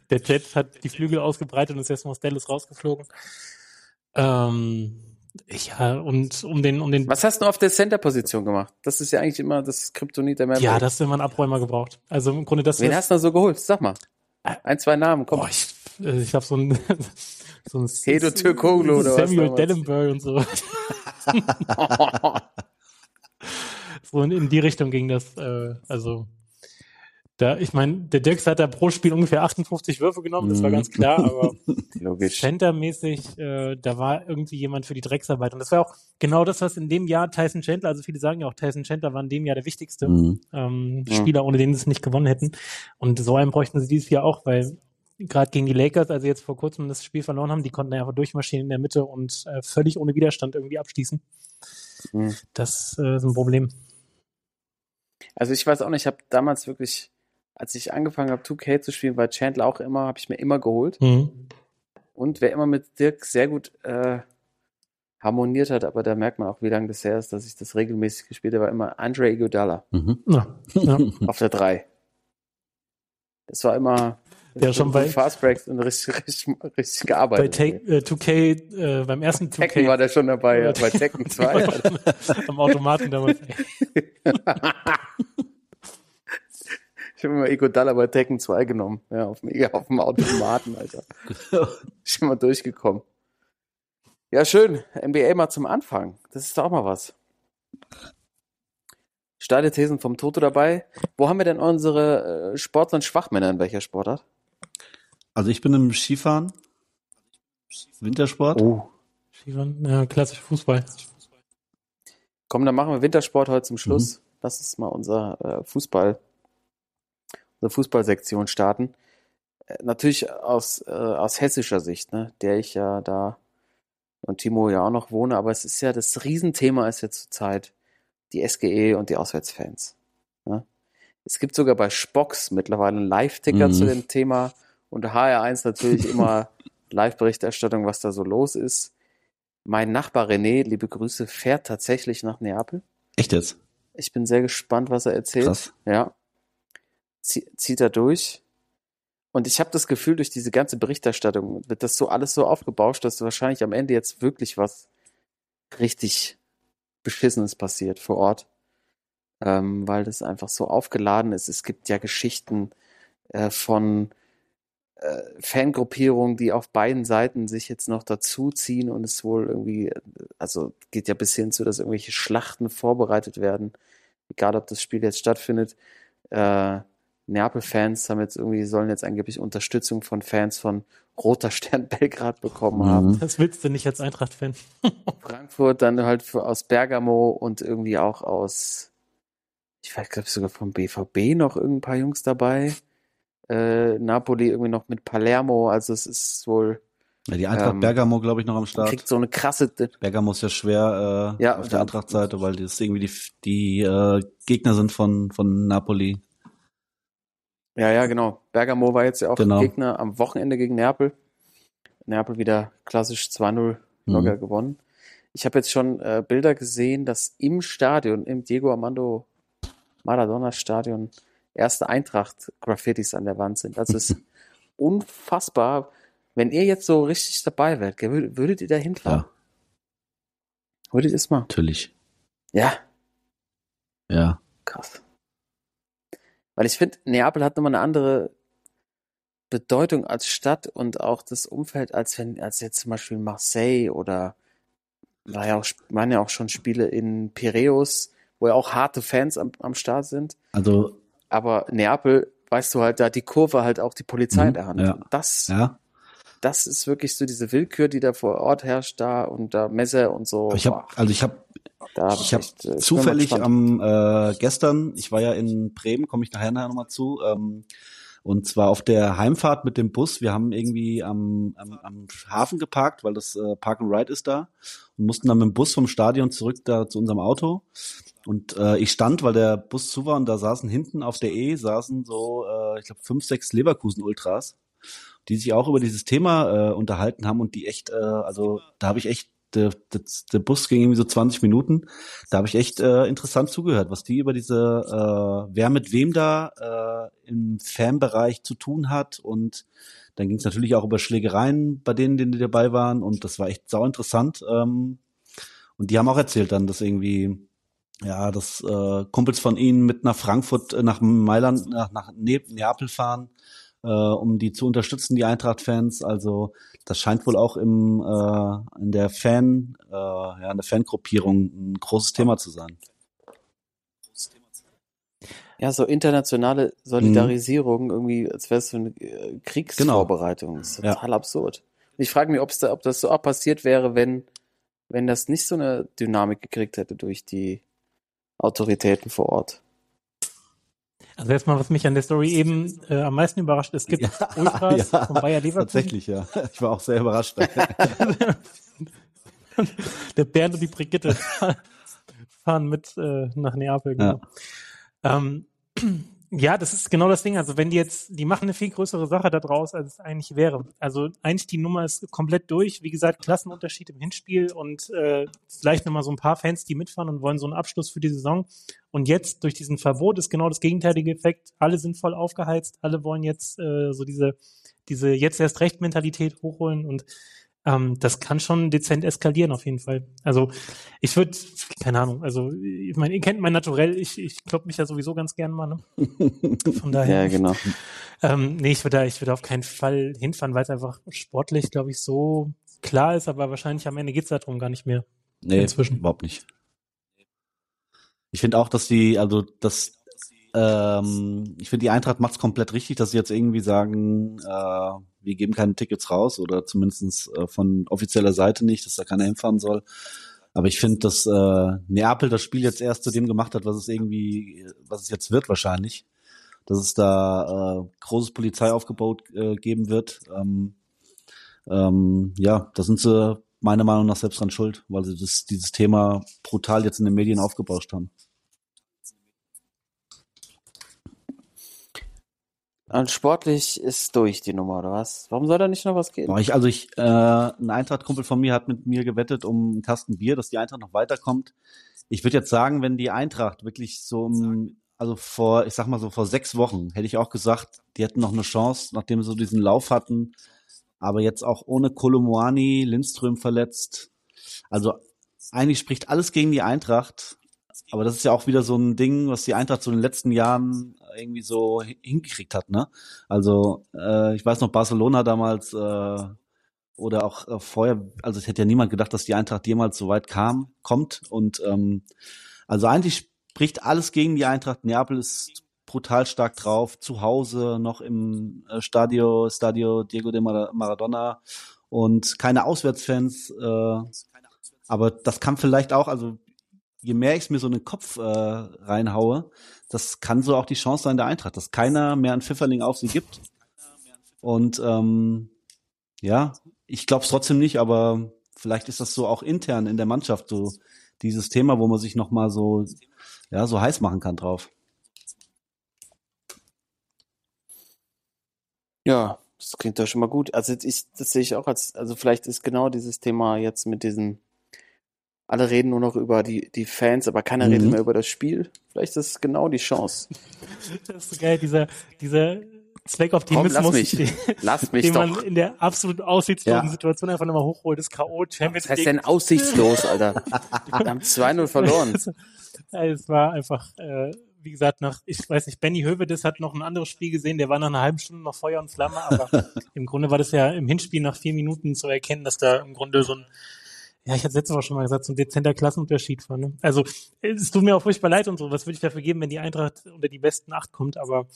Der Jet hat die Flügel ausgebreitet und ist erstmal aus Dallas rausgeflogen. Ähm, ja, und um den, um den, Was hast du auf der Center-Position gemacht? Das ist ja eigentlich immer das Kryptonit der Mavericks. ja, das ist immer Abräumer gebraucht. Also im Grunde das, Wen was- hast du da so geholt? Sag mal. Ein, zwei Namen, komm. Boah, ich, äh, ich habe so ein, so ein Hedo Türkoglu oder was Samuel damals? Dellenberg und so. so in, in die Richtung ging das. Äh, also da, ich meine, der Dirks hat da pro Spiel ungefähr 58 Würfe genommen, das war Mhm. ganz klar, aber Logisch. Centermäßig, äh, da war irgendwie jemand für die Drecksarbeit. Und das war auch genau das, was in dem Jahr Tyson Chandler, also viele sagen ja auch, Tyson Chandler war in dem Jahr der wichtigste Mhm. ähm, Ja. Spieler, ohne den sie es nicht gewonnen hätten. Und so einen bräuchten sie dieses Jahr auch, weil gerade gegen die Lakers, als sie jetzt vor kurzem das Spiel verloren haben, die konnten einfach durchmarschieren in der Mitte und äh, völlig ohne Widerstand irgendwie abschließen. Mhm. Das äh, ist ein Problem. Also ich weiß auch nicht, ich habe damals wirklich, als ich angefangen habe, 2K zu spielen, war Chandler auch immer, habe ich mir immer geholt. Mhm. Und wer immer mit Dirk sehr gut äh, harmoniert hat, aber da merkt man auch, wie lange das her ist, dass ich das regelmäßig gespielt habe, war immer Andre Iguodala Mhm. Ja, ja. auf der 3. Das war immer Ja, schon bei- Fast Breaks und richtig, richtig, richtig Bei gearbeitet. Take, äh, 2K, äh, beim ersten 2K. Tekken war der schon dabei, ja, bei Tekken 2. am Automaten damals. Ich habe immer Iguodala bei Tekken 2 genommen, ja, auf dem, auf dem Automaten, Alter. Ich bin mal durchgekommen. Ja, schön. NBA mal zum Anfang. Das ist doch auch mal was. Steile Thesen vom Toto dabei. Wo haben wir denn unsere äh, Sportler und Schwachmänner in welcher Sportart? Also ich bin im Skifahren, Wintersport. Oh. Skifahren, ja, klassisch Fußball. Komm, dann machen wir Wintersport heute zum Schluss. Lass uns mal unser äh, Fußball, unsere Fußballsektion starten. Äh, natürlich aus, äh, aus hessischer Sicht, ne, der ich ja da und Timo ja auch noch wohne, aber es ist ja das Riesenthema ist ja zurzeit die SGE und die Auswärtsfans. Ne? Es gibt sogar bei Spox mittlerweile einen Live-Ticker Mhm. zu dem Thema und HR1 natürlich immer Live-Berichterstattung, was da so los ist. Mein Nachbar René, liebe Grüße, fährt tatsächlich nach Neapel. Echt jetzt? Ich bin sehr gespannt, was er erzählt. Krass. Ja. Zie zieht er durch. Und ich habe das Gefühl, durch diese ganze Berichterstattung wird das so alles so aufgebauscht, dass wahrscheinlich am Ende jetzt wirklich was richtig Beschissenes passiert vor Ort. Ähm, weil das einfach so aufgeladen ist. Es gibt ja Geschichten äh, von äh, Fangruppierungen, die auf beiden Seiten sich jetzt noch dazuziehen und es wohl irgendwie, also geht ja bis hin zu, dass irgendwelche Schlachten vorbereitet werden, egal ob das Spiel jetzt stattfindet. Äh, Neapel-Fans haben jetzt irgendwie, sollen jetzt angeblich Unterstützung von Fans von Roter Stern Belgrad bekommen haben. Mhm. Das willst du nicht als Eintracht-Fan. Frankfurt dann halt für, aus Bergamo und irgendwie auch aus, ich weiß, glaube sogar vom BVB noch irgendein paar Jungs dabei. Äh, Napoli irgendwie noch mit Palermo, also es ist wohl, Ja, die Eintracht Ähm, Bergamo, glaube ich, noch am Start. kriegt so eine krasse, Bergamo ist ja schwer äh, Ja, auf der. Eintracht-Seite, weil das irgendwie die, die äh, Gegner sind von, von Napoli. Ja, ja, genau. Bergamo war jetzt ja auch Genau. Gegner am Wochenende gegen Neapel. Neapel wieder klassisch 2-0 locker Mhm. gewonnen. Ich habe jetzt schon äh, Bilder gesehen, dass im Stadion, im Diego Armando Maradona Stadion, erste Eintracht-Graffitis an der Wand sind. Also es ist unfassbar. Wenn ihr jetzt so richtig dabei wärt, gell, würdet, würdet ihr da hinfahren? Ja, Würdet ihr es mal? natürlich. Ja, Ja. krass. Weil ich finde, Neapel hat nochmal eine andere Bedeutung als Stadt und auch das Umfeld, als wenn, als jetzt zum Beispiel Marseille oder war ja auch, waren ja auch schon Spiele in Piräus, wo ja auch harte Fans am, am Start sind. Also, Aber Neapel, weißt du halt, da hat die Kurve halt auch die Polizei in Mhm, der Hand. ja. Das, ja. Das ist wirklich so diese Willkür, die da vor Ort herrscht da und da Messer und so. Aber ich habe, Boah, also ich habe hab ich habe echt, äh, zufällig am äh, gestern, ich war ja in Bremen, komme ich nachher nachher nochmal zu, ähm, und zwar auf der Heimfahrt mit dem Bus. Wir haben irgendwie am, am, am Hafen geparkt, weil das äh, Park and Ride ist da und mussten dann mit dem Bus vom Stadion zurück da zu unserem Auto. Und äh, ich stand, weil der Bus zu war und da saßen hinten auf der E saßen so, äh, ich glaube fünf, sechs Leverkusen-Ultras, die sich auch über dieses Thema äh, unterhalten haben und die echt, äh, also da habe ich echt der, der, der Bus ging irgendwie so 20 Minuten. Da habe ich echt äh, interessant zugehört, was die über diese, äh, wer mit wem da äh, im Fanbereich zu tun hat. Und dann ging es natürlich auch über Schlägereien bei denen, die dabei waren. Und das war echt sau interessant. Ähm, und die haben auch erzählt dann, dass irgendwie, ja, dass äh, Kumpels von ihnen mit nach Frankfurt, äh, nach Mailand, nach, nach Ne- Neapel fahren, äh, um die zu unterstützen, die Eintracht-Fans. Also das scheint wohl auch im äh, in der Fan, äh, ja, in der Fangruppierung ein großes Thema zu sein. Ja, so internationale Solidarisierung, irgendwie, als wäre es so eine äh, Kriegsvorbereitung. Das ist Ja. total absurd. Und ich frage mich, ob's da, ob das so auch passiert wäre, wenn, wenn das nicht so eine Dynamik gekriegt hätte durch die Autoritäten vor Ort. Also erstmal, was mich an der Story eben äh, am meisten überrascht, es gibt Ultras von Bayer Leverkusen. Tatsächlich, ja. Ich war auch sehr überrascht. der Bernd und die Brigitte fahren mit äh, nach Neapel. Genau. Ähm, Ja, das ist genau das Ding. Also wenn die jetzt, die machen eine viel größere Sache daraus, als es eigentlich wäre. Also eigentlich die Nummer ist komplett durch. Wie gesagt, Klassenunterschied im Hinspiel und äh, vielleicht nochmal so ein paar Fans, die mitfahren und wollen so einen Abschluss für die Saison. Und jetzt durch diesen Verbot ist genau das gegenteilige Effekt. Alle sind voll aufgeheizt, alle wollen jetzt äh, so diese, diese jetzt erst recht Mentalität hochholen und ähm, das kann schon dezent eskalieren auf jeden Fall. Also ich würde, keine Ahnung, also ich meine, ihr kennt mein Naturell, ich, ich klopp mich ja sowieso ganz gern mal. Ne? Von daher. Ja, genau. Ähm, nee, ich würde da, ich würde auf keinen Fall hinfahren, weil es einfach sportlich, glaube ich, so klar ist, aber wahrscheinlich am Ende geht's darum gar nicht mehr. Nee, Inzwischen. überhaupt nicht. Ich finde auch, dass die, also das, ähm, ich finde die Eintracht macht's komplett richtig, dass sie jetzt irgendwie sagen, äh, wir geben keine Tickets raus oder zumindestens äh, von offizieller Seite nicht, dass da keiner hinfahren soll. Aber ich finde, dass äh, Neapel das Spiel jetzt erst zu dem gemacht hat, was es irgendwie, was es jetzt wird wahrscheinlich. Dass es da äh, großes Polizeiaufgebot äh, geben wird. Ähm, ähm, ja, da sind sie meiner Meinung nach selbst dran schuld, weil sie das, dieses Thema brutal jetzt in den Medien aufgebauscht haben. Und sportlich ist durch die Nummer, oder was? Warum soll da nicht noch was gehen? Ich, also ich, äh, ein Eintracht-Kumpel von mir hat mit mir gewettet um einen Kasten Bier, dass die Eintracht noch weiterkommt. Ich würde jetzt sagen, wenn die Eintracht wirklich so, um, also vor, ich sag mal so vor sechs Wochen, hätte ich auch gesagt, die hätten noch eine Chance, nachdem sie so diesen Lauf hatten. Aber jetzt auch ohne Kolomoani, Lindström verletzt. Also eigentlich spricht alles gegen die Eintracht. Aber das ist ja auch wieder so ein Ding, was die Eintracht so in den letzten Jahren irgendwie so hin- hingekriegt hat, ne? Also, äh, ich weiß noch, Barcelona damals äh, oder auch äh, vorher, also es hätte ja niemand gedacht, dass die Eintracht jemals so weit kam, kommt. Und ähm, also eigentlich spricht alles gegen die Eintracht. Neapel ist brutal stark drauf, zu Hause noch im äh, Stadio, Stadio Diego de Mara- Maradona und keine Auswärtsfans. Äh, aber das kann vielleicht auch, also je mehr ich es mir so in den Kopf äh, reinhaue, das kann so auch die Chance sein der Eintracht, dass keiner mehr einen Pfifferling auf sie gibt. Und ähm, ja, ich glaube es trotzdem nicht, aber vielleicht ist das so auch intern in der Mannschaft so dieses Thema, wo man sich noch mal so ja so heiß machen kann drauf. Ja, das klingt doch schon mal gut. Also ich, das sehe ich auch als, also vielleicht ist genau dieses Thema jetzt mit diesen, alle reden nur noch über die, die Fans, aber keiner Mhm. redet mehr über das Spiel. Vielleicht ist es genau die Chance. Das ist so geil, dieser, dieser Komm, Zweckoptimismus, lass mich. den, Lass mich den man doch. in der absolut aussichtslosen Ja. Situation einfach nochmal hochholt, das K.O. Champions Was heißt League. denn aussichtslos, Alter? Wir haben 2-0 verloren. Es war einfach, äh, wie gesagt, nach, ich weiß nicht, Benny Hövedes hat noch ein anderes Spiel gesehen, der war nach einer halben Stunde noch Feuer und Flamme, aber im Grunde war das ja im Hinspiel nach vier Minuten zu erkennen, dass da im Grunde so ein, ja, ich hatte letztes Mal schon mal gesagt, so ein dezenter Klassenunterschied war. Ne? Also es tut mir auch furchtbar leid und so, was würde ich dafür geben, wenn die Eintracht unter die besten acht kommt, aber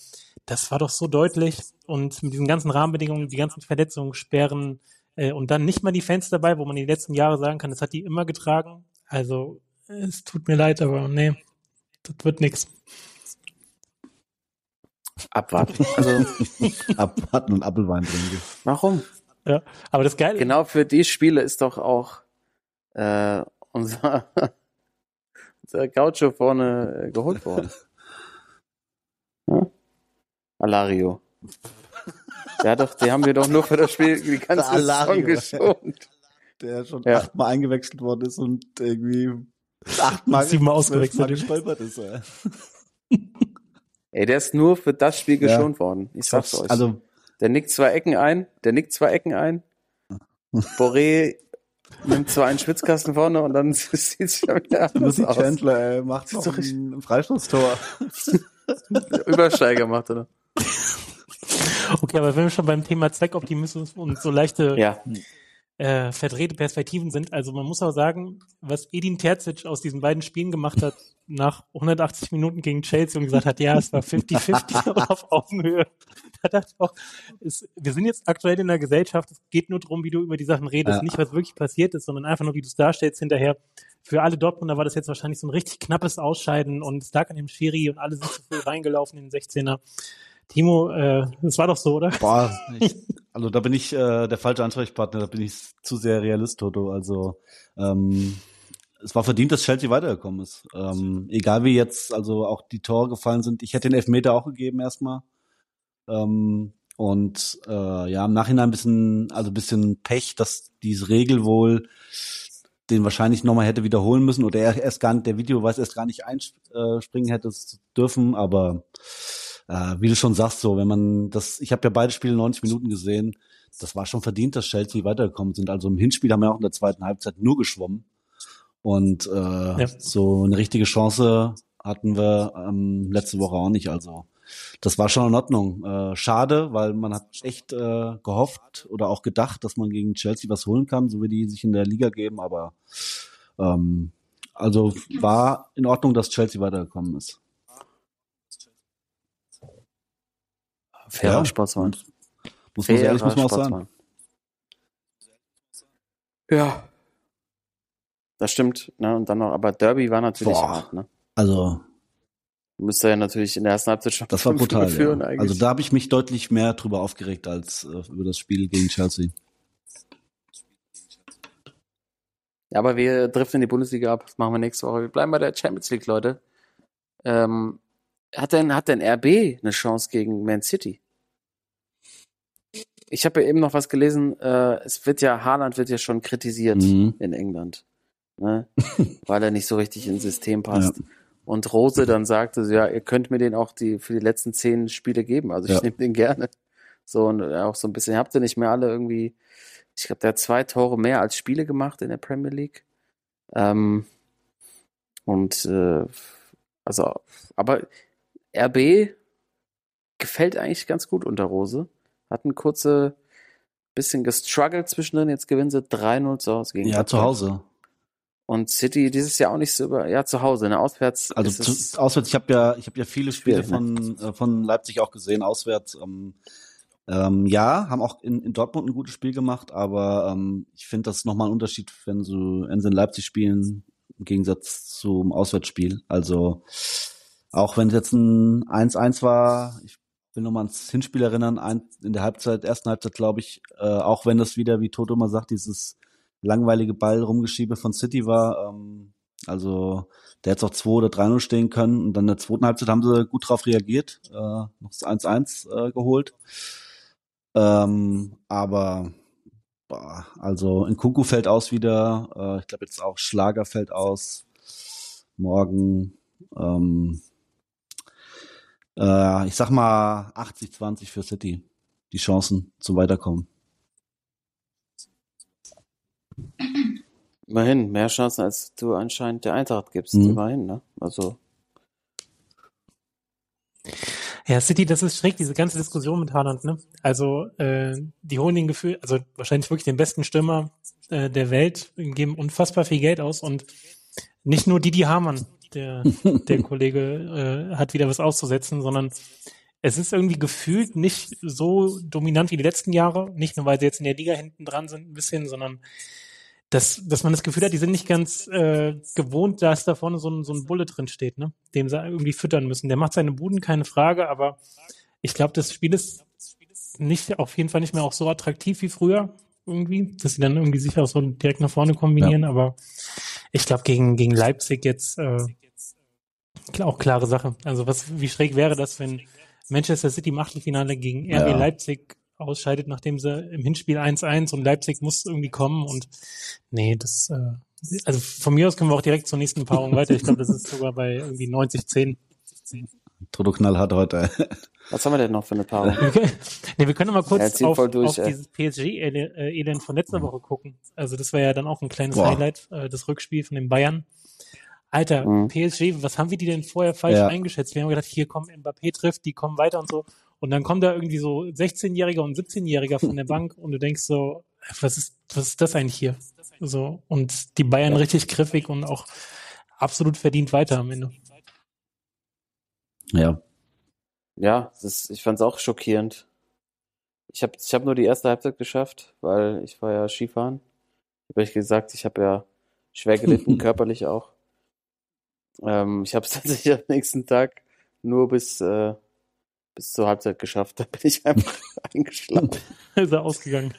das war doch so deutlich und mit diesen ganzen Rahmenbedingungen, die ganzen Verletzungen, Sperren äh, und dann nicht mal die Fans dabei, wo man die letzten Jahre sagen kann, das hat die immer getragen. Also es tut mir leid, aber nee, das wird nix. Abwarten. Also, Abwarten und Appelwein trinken. warum? Ja, aber das Geile, Genau für die Spiele ist doch auch äh, unser, unser Gaucho vorne äh, geholt worden. Ja? Alario. Der hat doch, die haben wir doch nur für das Spiel die ganze Der Alario. Saison geschont. Der schon Ja. achtmal eingewechselt worden ist und irgendwie achtmal, Siebenmal ausgewechselt. gestolpert ist. Ey. Ey, der ist nur für das Spiel Ja. geschont worden. Ich sag's euch. Also Der nickt zwei Ecken ein, der nickt zwei Ecken ein. Boré nimmt zwar einen Schwitzkasten vorne und dann sieht es schon wieder anders Lucy aus. Chandler ey, macht so ein Freistoßtor. Übersteiger macht er. okay, aber wenn wir schon beim Thema Zweckoptimismus und so leichte Ja, äh, verdrehte Perspektiven sind. Also man muss auch sagen, was Edin Terzic aus diesen beiden Spielen gemacht hat, nach 180 Minuten gegen Chelsea und gesagt hat, ja, es war 50-50 aber auf Augenhöhe. Da dachte ich auch, es, wir sind jetzt aktuell in der Gesellschaft, es geht nur darum, wie du über die Sachen redest, Ja. nicht was wirklich passiert ist, sondern einfach nur, wie du es darstellst hinterher. Für alle Dortmunder war das jetzt wahrscheinlich so ein richtig knappes Ausscheiden und es lag an dem Schiri und alle sind zu früh reingelaufen in den 16er. Timo, äh, das war doch so, oder? Boah, ich, also da bin ich äh, der falsche Ansprechpartner, da bin ich zu sehr Realist, Toto. Also ähm, es war verdient, dass Chelsea weitergekommen ist. Ähm, egal wie jetzt, also auch die Tore gefallen sind. Ich hätte den Elfmeter auch gegeben erstmal. Ähm, und äh, ja, im Nachhinein ein bisschen, also ein bisschen Pech, dass diese Regel wohl den wahrscheinlich nochmal hätte wiederholen müssen oder er erst gar nicht, der Videobeweis erst gar nicht einspringen hätte dürfen, aber äh, wie du schon sagst, so, wenn man das, ich habe ja beide Spiele 90 Minuten gesehen, das war schon verdient, dass Chelsea weitergekommen sind. Also im Hinspiel haben wir auch in der zweiten Halbzeit nur geschwommen. Und äh, ja. so eine richtige Chance hatten wir ähm, letzte Woche auch nicht. Also das war schon in Ordnung. Äh, schade, weil man hat echt äh, gehofft oder auch gedacht, dass man gegen Chelsea was holen kann, so wie die sich in der Liga geben. Aber ähm, also war in Ordnung, dass Chelsea weitergekommen ist. Fairer ja, Sportsmann. Muss man ehrlich, muss man auch sagen. Ja. Das stimmt, ne? Und dann noch, aber Derby war natürlich Boah, hart, ne? Also Müsste ja natürlich in der ersten Halbzeit schon das war brutal, führen ja. Also da habe ich mich deutlich mehr drüber aufgeregt als äh, über das Spiel gegen Chelsea. Ja, aber wir driften in die Bundesliga ab. Das machen wir nächste Woche. Wir bleiben bei der Champions League, Leute. Ähm, hat denn, hat denn RB eine Chance gegen Man City? Ich habe ja eben noch was gelesen. Äh, es wird ja, Haaland wird ja schon kritisiert mhm. in England. Ne? Weil er nicht so richtig ins System passt. Ja. Und Rose dann sagte, ja, ihr könnt mir den auch die für die letzten zehn Spiele geben. Also ich ja. nehme den gerne. So und auch so ein bisschen, habt ihr nicht mehr alle irgendwie, ich glaube, der hat zwei Tore mehr als Spiele gemacht in der Premier League. Ähm, und äh, also, aber RB gefällt eigentlich ganz gut unter Rose. Hat ein kurze bisschen gestruggelt zwischendrin, jetzt gewinnen sie 3-0 zu Hause gegen Ja, zu Hause. Und City dieses Jahr auch nicht so über, ja, zu Hause, ne, auswärts. Also zu, auswärts, ich habe ja, ich habe ja viele Spiele Spiel, von, ne? von Leipzig auch gesehen, auswärts. Ähm, ähm, ja, haben auch in, in Dortmund ein gutes Spiel gemacht, aber ähm, ich finde das nochmal ein Unterschied, wenn so in Leipzig spielen, im Gegensatz zum Auswärtsspiel. Also auch wenn es jetzt ein 1-1 war, ich will nochmal ans Hinspiel erinnern, ein, in der Halbzeit, ersten Halbzeit, glaube ich, äh, auch wenn das wieder, wie Toto immer sagt, dieses langweilige Ball rumgeschiebe von City war. Ähm, also der hätte auch 2 oder 3-0 stehen können. Und dann in der zweiten Halbzeit haben sie gut drauf reagiert, äh, noch das 1-1 äh, geholt. Ähm, aber boah, also in Kunku fällt aus wieder. Äh, ich glaube jetzt auch Schlager fällt aus. Morgen. Ähm, äh, ich sag mal 80-20 für City. Die Chancen zum Weiterkommen. Immerhin, mehr Chancen, als du anscheinend der Eintracht gibst. Mhm. Immerhin, ne? Also. Ja, City, das ist schräg, diese ganze Diskussion mit Haaland, ne? Also, äh, die holen den Gefühl, also wahrscheinlich wirklich den besten Stürmer äh, der Welt, geben unfassbar viel Geld aus und nicht nur Didi Hamann, der, der Kollege, äh, hat wieder was auszusetzen, sondern es ist irgendwie gefühlt nicht so dominant wie die letzten Jahre. Nicht nur, weil sie jetzt in der Liga hinten dran sind ein bisschen, sondern dass, dass man das Gefühl hat, die sind nicht ganz äh, gewohnt, dass da vorne so ein, so ein Bulle drin steht, ne? dem sie irgendwie füttern müssen. Der macht seine Buden, keine Frage, aber ich glaube, das Spiel ist nicht, auf jeden Fall nicht mehr auch so attraktiv wie früher irgendwie, dass sie dann irgendwie sich auch so direkt nach vorne kombinieren, ja. aber ich glaube, gegen, gegen Leipzig jetzt äh, auch klare Sache. Also was, wie schräg wäre das, wenn Manchester City im Achtelfinale gegen RB ja. Leipzig ausscheidet, nachdem sie im Hinspiel 1-1 und Leipzig muss irgendwie kommen und nee, das, äh, also von mir aus können wir auch direkt zur nächsten Paarung weiter. Ich glaube, das ist sogar bei irgendwie 90-10. Toto knallhart heute. Was haben wir denn noch für eine Paarung? nee, wir können mal kurz auf, durch, auf dieses PSG-Elend von letzter Woche gucken. Also das war ja dann auch ein kleines Boah. Highlight, äh, das Rückspiel von den Bayern. Alter, mhm. PSG, was haben wir die denn vorher falsch ja. eingeschätzt? Wir haben gedacht, hier kommen Mbappé trifft, die kommen weiter und so. Und dann kommt da irgendwie so 16-Jähriger und 17-Jähriger von der Bank und du denkst so, was ist, was ist das eigentlich hier? So, und die Bayern ja. richtig griffig und auch absolut verdient weiter am Ende. Ja. Ja, ist, ich fand es auch schockierend. Ich habe ich hab nur die erste Halbzeit geschafft, weil ich war ja Skifahren. Habe ich gesagt, ich habe ja schwer gelitten, körperlich auch. Ähm, ich habe es tatsächlich am nächsten Tag nur bis äh, bis zur Halbzeit geschafft. Da bin ich einfach eingeschlafen. Ist er ausgegangen.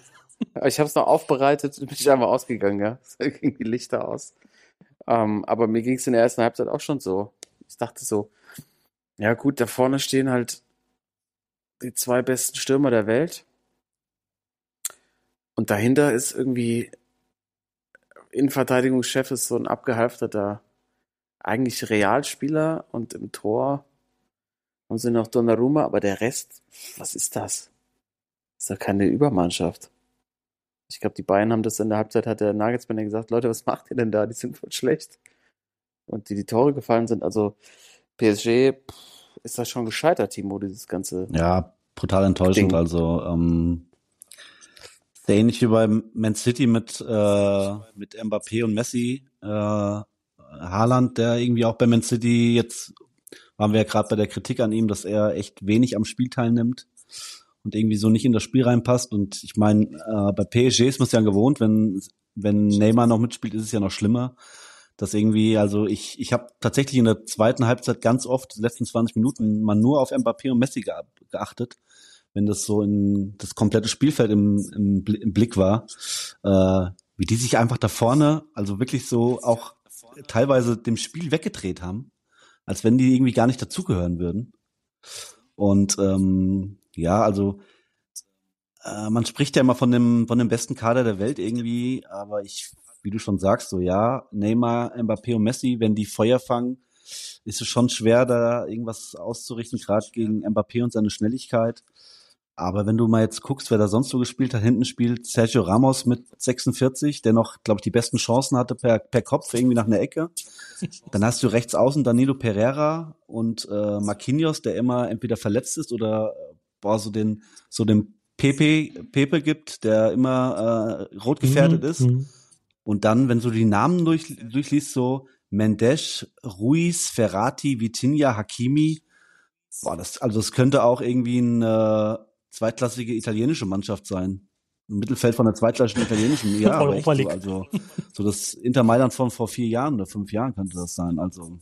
Ich habe es noch aufbereitet, bin ich einfach ausgegangen, ja. Da gingen die Lichter aus. Ähm, aber mir ging es in der ersten Halbzeit auch schon so. Ich dachte so, ja gut, da vorne stehen halt die zwei besten Stürmer der Welt. Und dahinter ist irgendwie Innenverteidigungschef ist so ein abgehalfterter, eigentlich Realspieler und im Tor haben sie noch Donnarumma, aber der Rest, was ist das? Ist doch keine Übermannschaft. Ich glaube, die Bayern haben das in der Halbzeit, hat der Nagelsmann ja gesagt, Leute, was macht ihr denn da? Die sind voll schlecht. Und die die Tore gefallen sind, also PSG pff, ist das schon gescheitert, Timo, dieses ganze. Ja, brutal enttäuschend. Ding. Also ähm, sehr ähnlich wie bei Man City mit äh, mit Mbappé und Messi. Äh, Haaland, der irgendwie auch bei Man City jetzt waren wir ja gerade bei der Kritik an ihm, dass er echt wenig am Spiel teilnimmt und irgendwie so nicht in das Spiel reinpasst. Und ich meine, äh, bei PSG ist man es ja gewohnt, wenn wenn Neymar noch mitspielt, ist es ja noch schlimmer. Dass irgendwie, also ich, ich habe tatsächlich in der zweiten Halbzeit ganz oft, die letzten 20 Minuten, mal nur auf Mbappé und Messi ge geachtet, wenn das so in das komplette Spielfeld im, im, im Blick war, äh, wie die sich einfach da vorne, also wirklich so auch teilweise dem Spiel weggedreht haben, als wenn die irgendwie gar nicht dazugehören würden. Und ähm, ja, also äh, man spricht ja immer von dem von dem besten Kader der Welt irgendwie, aber ich, wie du schon sagst, so ja, Neymar, Mbappé und Messi, wenn die Feuer fangen, ist es schon schwer, da irgendwas auszurichten, gerade gegen Mbappé und seine Schnelligkeit. Aber wenn du mal jetzt guckst, wer da sonst so gespielt hat, hinten spielt Sergio Ramos mit 46, der noch, glaube ich, die besten Chancen hatte per, per Kopf irgendwie nach einer Ecke. Dann hast du rechts außen Danilo Pereira und äh, Marquinhos, der immer entweder verletzt ist oder äh, boah, so den so den Pepe Pepe gibt, der immer äh, rot gefährdet Mhm, ist. mhm. Und dann, wenn du die Namen durch, durchliest, so Mendes, Ruiz, Ferrati, Vitinha, Hakimi, boah, das, also das könnte auch irgendwie eine zweitklassige italienische Mannschaft sein. Ein Mittelfeld von der zweitklassigen italienischen, ja, Europa so, League. also so das Inter Mailand von vor vier Jahren oder fünf Jahren könnte das sein. Also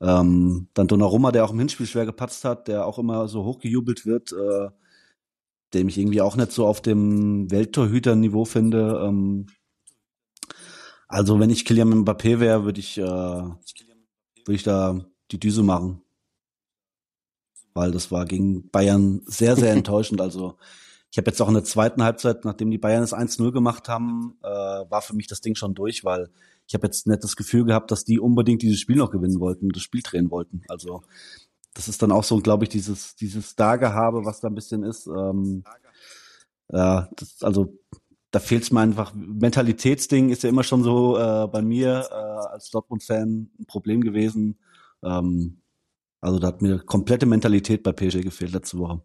ähm, dann Donnarumma, der auch im Hinspiel schwer gepatzt hat, der auch immer so hochgejubelt wird, äh, dem ich irgendwie auch nicht so auf dem Welttorhüter-Niveau finde. Ähm, also wenn ich Kylian Mbappé wäre, würde ich, äh, würde ich da die Düse machen. Weil das war gegen Bayern sehr, sehr enttäuschend. Also ich habe jetzt auch in der zweiten Halbzeit, nachdem die Bayern es 1-0 gemacht haben, äh, war für mich das Ding schon durch, weil ich habe jetzt nicht das Gefühl gehabt, dass die unbedingt dieses Spiel noch gewinnen wollten, das Spiel drehen wollten. Also das ist dann auch so, glaube ich, dieses, dieses Stargehabe, was da ein bisschen ist. Ähm, ja, das, also da fehlt es mir einfach. Mentalitätsding ist ja immer schon so äh, bei mir äh, als Dortmund-Fan ein Problem gewesen. Ähm, also da hat mir komplette Mentalität bei PSG gefehlt letzte Woche.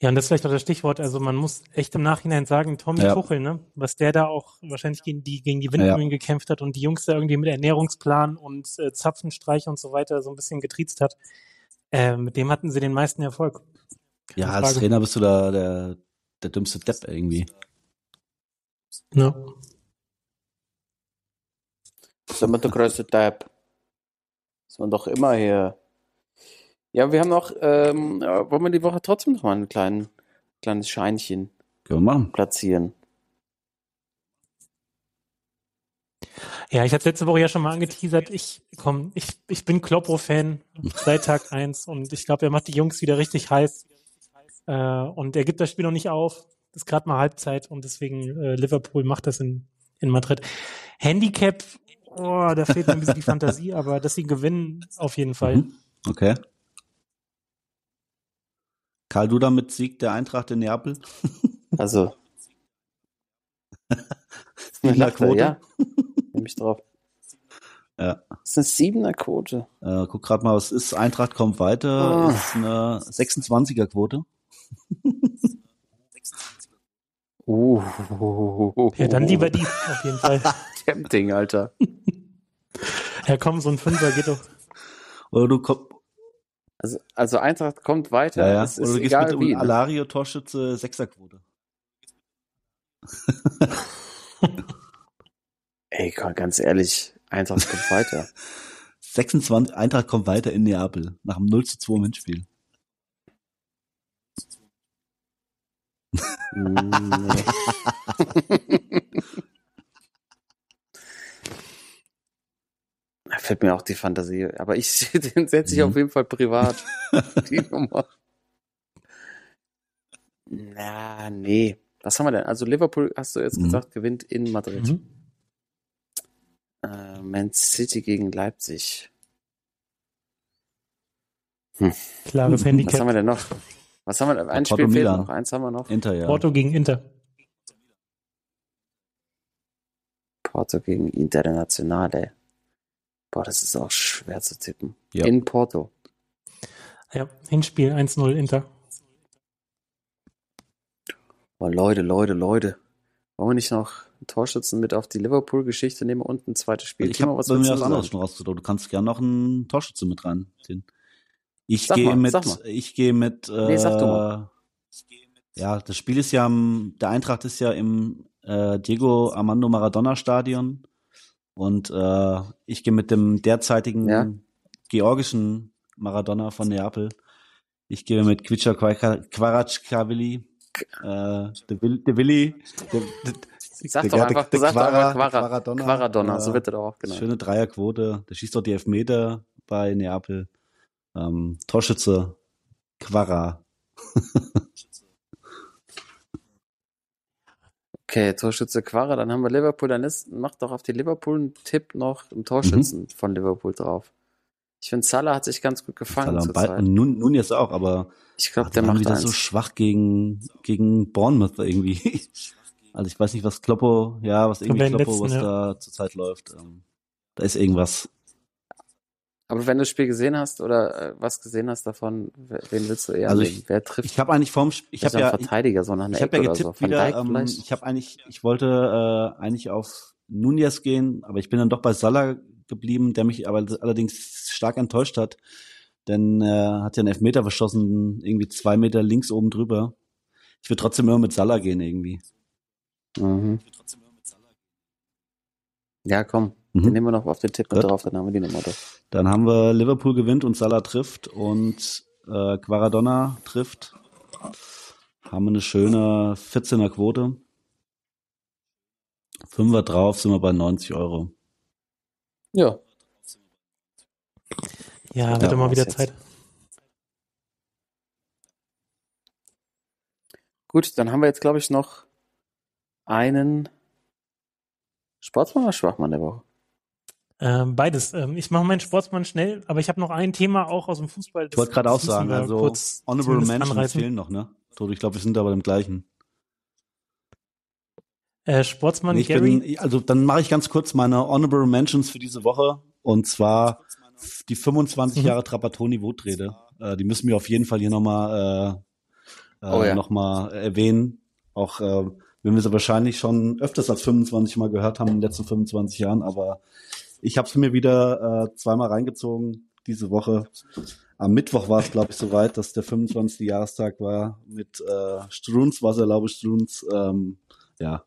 Ja, und das ist vielleicht auch das Stichwort. Also man muss echt im Nachhinein sagen, Tommy Ja. Tuchel, ne, was der da auch wahrscheinlich gegen die gegen die Windmühlen gekämpft hat und die Jungs da irgendwie mit Ernährungsplan und äh, Zapfenstreich und so weiter so ein bisschen getriezt hat. Äh, mit dem hatten sie den meisten Erfolg. Keine Ja, als Frage. Trainer bist du da der, der dümmste Depp irgendwie. Ja. Das ist immer Das man doch immer hier. Ja, wir haben noch, ähm, ja, wollen wir die Woche trotzdem noch mal ein kleinen, kleines Scheinchen Können wir machen. platzieren? Ja, ich hatte letzte Woche ja schon mal angeteasert. Ich komm, ich, ich bin Kloppo-Fan seit Tag eins und ich glaube, er macht die Jungs wieder richtig heiß. Äh, und er gibt das Spiel noch nicht auf. Das ist gerade mal Halbzeit und deswegen äh, Liverpool macht das in, in Madrid. Handicap, oh, da fehlt mir ein bisschen die Fantasie, aber dass sie gewinnen, auf jeden Fall. Mhm. Okay. Karl Duda mit Sieg der Eintracht in Neapel. Also. Siebener er, Quote. Ja, nehme ich drauf. Ja. Das ist eine Siebener Quote. Äh, guck gerade mal, was ist. Eintracht kommt weiter. Ah. Ist eine 26er Quote. Uh. Ja, dann lieber die, auf jeden Fall. Tempting, Alter. Ja, komm, so ein Fünfer geht doch. Oder du komm, Also, also Eintracht kommt weiter. ja, ja. Es Oder ist du gehst egal mit wie. Ne? Alario Torschütze Sechserquote. Ey, komm, ganz ehrlich, Eintracht kommt weiter. 26, Eintracht kommt weiter in Neapel. Nach dem 0 zu 2 im Hinspiel. Mm, nee. fällt mir auch die Fantasie. Aber ich, den setze ich Mhm. auf jeden Fall privat. die Nummer. Na, nee. Was haben wir denn? Also Liverpool, hast du jetzt Mhm. gesagt, gewinnt in Madrid. Mhm. Äh, Man City gegen Leipzig. Klares Was haben Handicap. wir denn noch? Was haben wir denn? Ein Porto Spiel fehlt noch. Eins haben wir noch. Inter, ja. Porto gegen Inter. Porto gegen Internationale. Boah, das ist auch schwer zu tippen. Ja. In Porto. Ja, Hinspiel 1-0 Inter. Boah, Leute, Leute, Leute. Wollen wir nicht noch einen Torschützen mit auf die Liverpool-Geschichte nehmen und ein zweites Spiel? Ich habe Timo, bei mir was anderes schon rausgesucht. Du kannst gerne noch einen Torschütze mit rein. ziehen. Ich Sag gehe mit, sag ich gehe mit, äh, Nee, sag du mal. ja, das Spiel ist ja, am- der Eintracht ist ja im äh, Diego Armando Maradona Stadion und äh, ich gehe mit dem derzeitigen Ja. georgischen Maradona von Neapel. Ich gehe mit Kvicha Kvaratskhelia, äh, de, Will, de Willi, de, de, Sag doch einfach, der sag doch Quara- einfach Quara, Quaradonna, Quaradonna, äh, so wird er doch auch genannt. Schöne Dreierquote. Der schießt doch die Elfmeter bei Neapel. Ähm, Torschütze Quara. Okay, Torschütze Quara, dann haben wir Liverpool, dann ist, mach doch auf die Liverpool einen Tipp noch einen Torschützen Mhm. von Liverpool drauf. Ich finde, Salah hat sich ganz gut gefangen Salah zur Ball- Zeit. Und nun, nun jetzt auch, aber Ich glaube, der macht wieder eins. so schwach gegen, gegen Bournemouth irgendwie. Also ich weiß nicht, was Kloppo, ja, was irgendwie Kloppo, was letzten, da zurzeit läuft. Ähm, da ist irgendwas. Aber wenn du das Spiel gesehen hast oder äh, was gesehen hast davon, wen willst du eher Also nehmen? Wer trifft? Ich habe eigentlich vorm, Sp- ich habe ja, Verteidiger, so einer Ich habe ja so. getippt Van wieder, ähm, ich habe eigentlich, ich wollte äh, eigentlich auf Nunez gehen, aber ich bin dann doch bei Salah geblieben, der mich aber allerdings stark enttäuscht hat, denn er hat ja einen Elfmeter verschossen, irgendwie zwei Meter links oben drüber. Ich würde trotzdem immer mit Salah gehen irgendwie. Mhm. Ja, komm. Mhm. Den nehmen wir noch auf den Tipp mit Gut. drauf, dann haben wir die Nummer doch. Dann haben wir Liverpool gewinnt und Salah trifft und äh, Quaradonna trifft. Haben wir eine schöne 14er Quote. Fünfer drauf, sind wir bei 90 Euro. Ja. Ja, Ja, wird immer was wieder? Zeit. Gut, dann haben wir jetzt, glaube ich, noch einen Sportsmann oder Schwachmann der Woche? Ähm, beides. Ähm, ich mache meinen Sportsmann schnell, aber ich habe noch ein Thema auch aus dem Fußball. Ich wollte gerade auch sagen, also kurz Honorable Mentions anreißen. fehlen noch, ne? Toto, ich glaube, wir sind da bei dem gleichen. Äh, Sportsmann ich Gary. bin, also dann mache ich ganz kurz meine Honorable Mentions für diese Woche und zwar die 25 Mhm. Jahre Trapattoni-Wutrede. Äh, die müssen wir auf jeden Fall hier nochmal äh, äh, Oh ja. noch mal erwähnen. Auch äh, wenn wir sie wahrscheinlich schon öfters als 25 Mal gehört haben in den letzten 25 Jahren, aber ich habe es mir wieder äh, zweimal reingezogen diese Woche. Am Mittwoch war es, glaube ich, soweit, dass der 25. Jahrestag war mit äh, Struns, Wasserlaube Struns. Ähm, ja,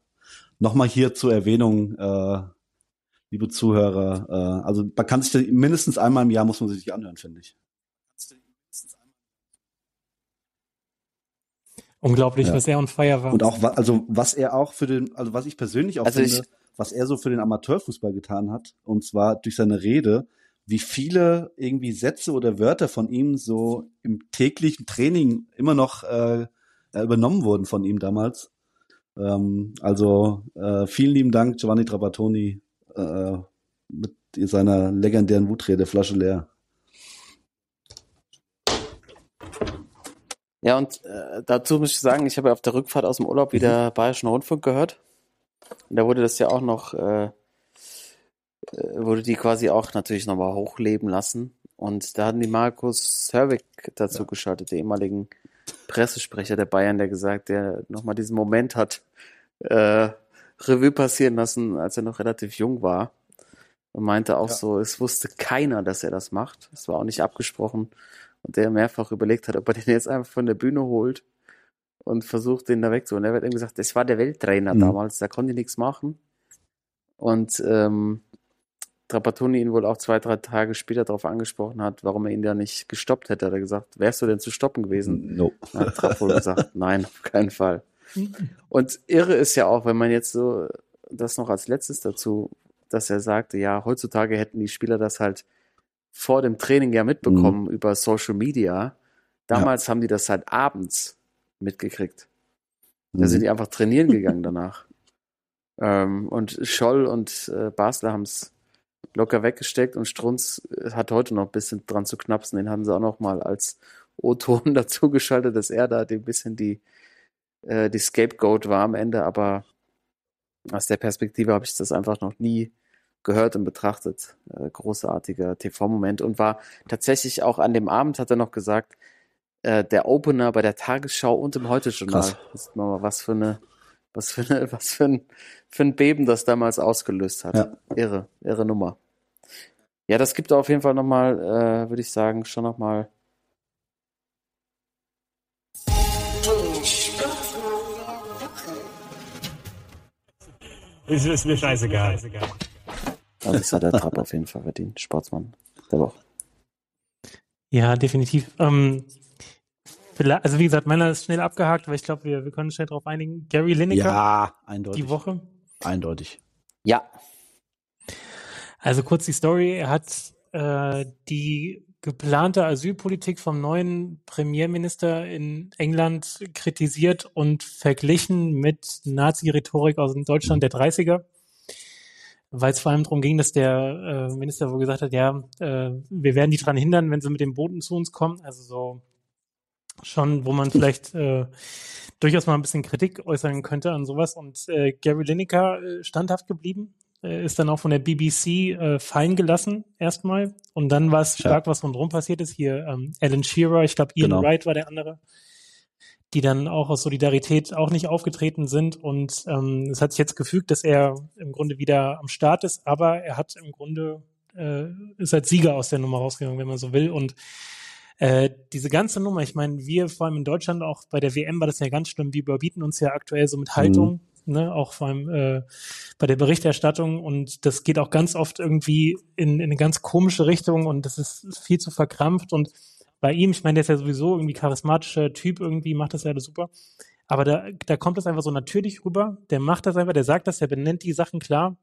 nochmal hier zur Erwähnung, äh, liebe Zuhörer. Äh, also man kann sich das, mindestens einmal im Jahr muss man sich die anhören, finde ich. Unglaublich, Ja. was er on fire war. Und auch, also was er auch für den, also was ich persönlich auch Also finde, ich- was er so für den Amateurfußball getan hat, und zwar durch seine Rede, wie viele irgendwie Sätze oder Wörter von ihm so im täglichen Training immer noch äh, übernommen wurden von ihm damals. Ähm, also äh, vielen lieben Dank, Giovanni Trapattoni, äh, mit seiner legendären Wutrede, Flasche leer. Ja, und äh, dazu muss ich sagen, ich habe ja auf der Rückfahrt aus dem Urlaub Mhm. wieder Bayerischen Rundfunk gehört. Und da wurde das ja auch noch, äh, äh, wurde die quasi auch natürlich nochmal hochleben lassen. Und da hatten die Markus Herwig dazu Ja. geschaltet, den ehemaligen Pressesprecher der Bayern, der gesagt, der nochmal diesen Moment hat äh, Revue passieren lassen, als er noch relativ jung war. Und meinte auch Ja. so, es wusste keiner, dass er das macht. Es war auch nicht abgesprochen. Und der mehrfach überlegt hat, ob er den jetzt einfach von der Bühne holt und versucht, den da wegzuholen. Er hat eben gesagt, das war der Welttrainer Mhm. damals, da konnte nichts machen. Und ähm, Trapattoni ihn wohl auch zwei, drei Tage später darauf angesprochen hat, warum er ihn da nicht gestoppt hätte. Hat er gesagt, wärst du denn zu stoppen gewesen? No. Hat Trapp wohl gesagt, nein, auf keinen Fall. Und irre ist ja auch, wenn man jetzt so das noch als letztes dazu dass er sagte, ja, heutzutage hätten die Spieler das halt vor dem Training ja mitbekommen über Social Media. Damals haben die das halt abends mitgekriegt. Da sind die einfach trainieren gegangen danach. Ähm, und Scholl und äh, Basler haben es locker weggesteckt und Strunz äh, hat heute noch ein bisschen dran zu knapsen. Den haben sie auch noch mal als O-Ton dazugeschaltet, dass er da ein bisschen die, äh, die Scapegoat war am Ende. Aber aus der Perspektive habe ich das einfach noch nie gehört und betrachtet. Äh, großartiger TV-Moment und war tatsächlich auch an dem Abend, hat er noch gesagt, äh, der Opener bei der Tagesschau und im Heute-Journal. Ist mal was für eine, was für eine, was für ein, für ein Beben das damals ausgelöst hat. Ja. Irre, irre Nummer. Ja, das gibt auf jeden Fall nochmal, äh, würde ich sagen, schon nochmal. Ist, ist mir scheißegal. Also das hat der Trapp auf jeden Fall verdient. Sportsmann der Woche. Ja, definitiv. Ähm, also wie gesagt, meiner ist schnell abgehakt, weil ich glaube, wir, wir können schnell darauf einigen. Gary Lineker Ja, eindeutig. die Woche. Eindeutig. Ja, Also kurz die Story. Er hat äh, die geplante Asylpolitik vom neuen Premierminister in England kritisiert und verglichen mit Nazi-Rhetorik aus Deutschland der 30er. Weil es vor allem darum ging, dass der äh, Minister wohl gesagt hat, ja, äh, wir werden die daran hindern, wenn sie mit dem Booten zu uns kommen. Also so schon, wo man vielleicht äh, durchaus mal ein bisschen Kritik äußern könnte an sowas. Und äh, Gary Lineker äh, standhaft geblieben, äh, ist dann auch von der BBC äh, fallen gelassen erstmal. Und dann war es stark, was rundherum passiert ist. Hier ähm, Alan Shearer, ich glaube Ian Genau. Wright war der andere, die dann auch aus Solidarität auch nicht aufgetreten sind. Und ähm, es hat sich jetzt gefügt, dass er im Grunde wieder am Start ist, aber er hat im Grunde äh, ist als Sieger aus der Nummer rausgegangen, wenn man so will. Und äh, diese ganze Nummer, ich meine, wir vor allem in Deutschland, auch bei der WM war das ja ganz schlimm, wir überbieten uns ja aktuell so mit Haltung, ne, auch vor allem äh, bei der Berichterstattung. Und das geht auch ganz oft irgendwie in, in eine ganz komische Richtung und das ist viel zu verkrampft. Und bei ihm, ich meine, der ist ja sowieso irgendwie charismatischer Typ, irgendwie macht das ja alles super, aber da, da kommt das einfach so natürlich rüber, der macht das einfach, der sagt das, der benennt die Sachen klar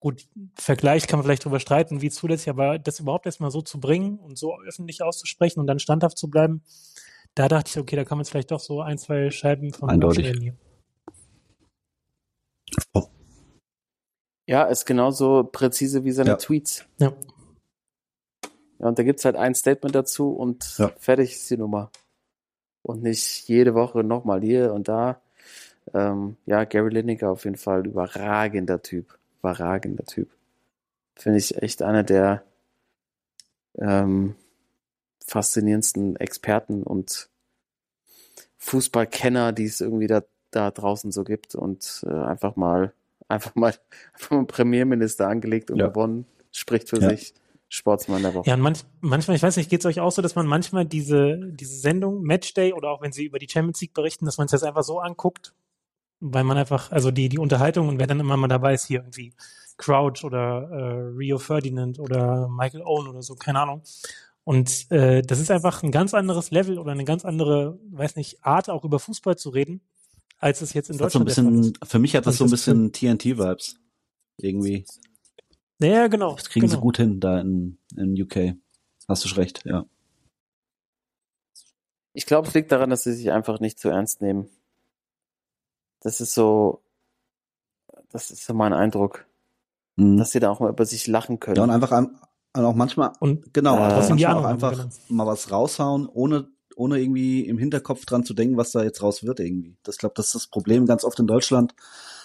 Gut, Vergleich kann man vielleicht darüber streiten, wie zulässig, aber das überhaupt erstmal so zu bringen und so öffentlich auszusprechen und dann standhaft zu bleiben, da dachte ich, okay, da kann man jetzt vielleicht doch so ein, zwei Scheiben von Eindeutig. abschneiden hier. ja, ist genauso präzise wie seine Ja. Tweets. Ja. Ja, und da gibt's halt ein Statement dazu und Ja. fertig ist die Nummer. Und nicht jede Woche nochmal hier und da. Ähm, ja, Gary Lineker auf jeden Fall überragender Typ. Überragender Typ. Finde ich echt einer der ähm, faszinierendsten Experten und Fußballkenner, die es irgendwie da, da draußen so gibt und äh, einfach mal einfach mal einfach mal einen Premierminister angelegt und Ja. gewonnen. Spricht für Ja. sich. Sportsmann der Woche. Ja, und manch, manchmal, ich weiß nicht, geht es euch auch so, dass man manchmal diese, diese Sendung, Matchday oder auch wenn sie über die Champions League berichten, dass man es jetzt einfach so anguckt, weil man einfach, also die, die Unterhaltung und wer dann immer mal dabei ist, hier irgendwie Crouch oder äh, Rio Ferdinand oder Michael Owen oder so, keine Ahnung. Und äh, das ist einfach ein ganz anderes Level oder eine ganz andere, weiß nicht, Art, auch über Fußball zu reden, als es jetzt in Das hat so ein Deutschland der Fall bisschen, für mich hat das so ein bisschen TNT-Vibes. Irgendwie. ist. Ja, genau. Das kriegen genau. sie gut hin da in, in UK. Hast du recht, ja. Ich glaube, es liegt daran, dass sie sich einfach nicht zu ernst nehmen. Das ist so, das ist so mein Eindruck, Mhm. dass sie da auch mal über sich lachen können. Ja, und einfach an- und auch manchmal, Und genau, Äh, manchmal auch Ahnung haben, einfach genau. mal was raushauen, ohne, ohne irgendwie im Hinterkopf dran zu denken, was da jetzt raus wird irgendwie. Das glaube, das ist das Problem ganz oft in Deutschland,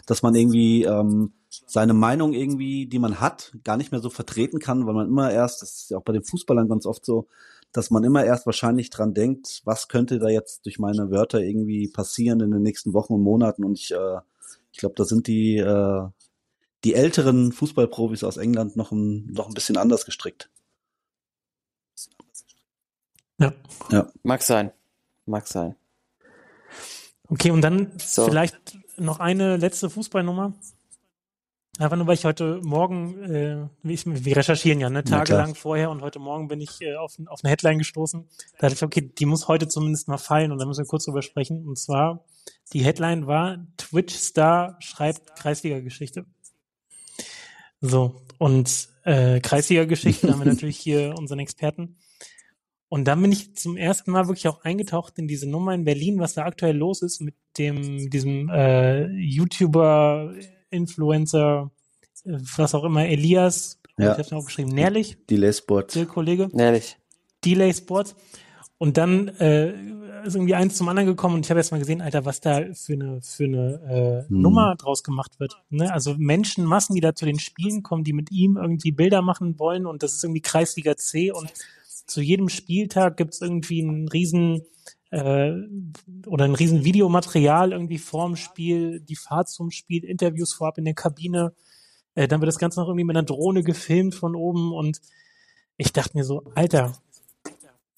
dass man irgendwie ähm, seine Meinung irgendwie, die man hat, gar nicht mehr so vertreten kann, weil man immer erst, das ist ja auch bei den Fußballern ganz oft so, dass man immer erst wahrscheinlich dran denkt, was könnte da jetzt durch meine Wörter irgendwie passieren in den nächsten Wochen und Monaten. Und ich, äh, ich glaube, da sind die, äh, die älteren Fußballprofis aus England noch ein, noch ein bisschen anders gestrickt. ja. Mag sein. Mag sein. Okay, und dann So. vielleicht noch eine letzte Fußballnummer. Einfach nur, weil ich heute Morgen, äh, ich, wir recherchieren ja, ne, tagelang vorher und heute Morgen bin ich äh, auf, auf eine Headline gestoßen. Da dachte ich, okay, die muss heute zumindest mal fallen und da müssen wir kurz drüber sprechen. Und zwar, die Headline war, Twitch-Star schreibt Kreisliga-Geschichte. So, und äh, Kreisliga-Geschichten haben wir natürlich hier unseren Experten. Und dann bin ich zum ersten Mal wirklich auch eingetaucht in diese Nummer in Berlin, was da aktuell los ist mit dem, diesem äh, YouTuber, Influencer, was auch immer, Elias, Ja. ich habe auch geschrieben, Nährlich, Delay Sport. der Kollege. Ehrlich. Delay Sports. Und dann äh, ist irgendwie eins zum anderen gekommen und ich habe erst mal gesehen, Alter, was da für eine für eine äh, Hm. Nummer draus gemacht wird. Ne? Also Menschenmassen, die da zu den Spielen kommen, die mit ihm irgendwie Bilder machen wollen und das ist irgendwie Kreisliga C und zu jedem Spieltag gibt's irgendwie einen riesen äh, oder ein riesen Videomaterial irgendwie vorm Spiel, die Fahrt zum Spiel, Interviews vorab in der Kabine. Äh, dann wird das Ganze noch irgendwie mit einer Drohne gefilmt von oben und ich dachte mir so, Alter,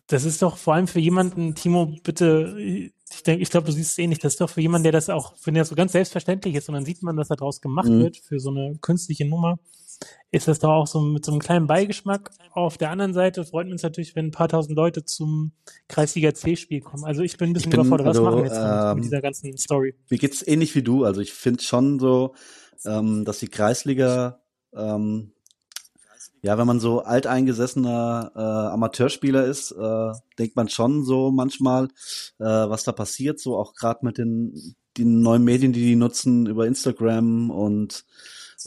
das ist doch vor allem für jemanden, Timo, bitte, ich denke, ich glaube, du siehst es ähnlich, das ist doch für jemanden, der das auch, wenn das so ganz selbstverständlich ist und dann sieht man, was da draus gemacht Mhm. wird für so eine künstliche Nummer, ist das doch auch so mit so einem kleinen Beigeschmack. Auf der anderen Seite freut uns natürlich, wenn ein paar tausend Leute zum Kreisliga C-Spiel kommen. Also ich bin ein bisschen bin, überfordert. Was also, machen wir jetzt ähm, mit dieser ganzen Story? Mir geht's ähnlich wie du. Also ich finde schon so, ähm, dass die Kreisliga, ähm, ja, wenn man so alteingesessener äh, Amateurspieler ist, äh, denkt man schon so manchmal, äh, was da passiert, so auch gerade mit den, den neuen Medien, die die nutzen über Instagram und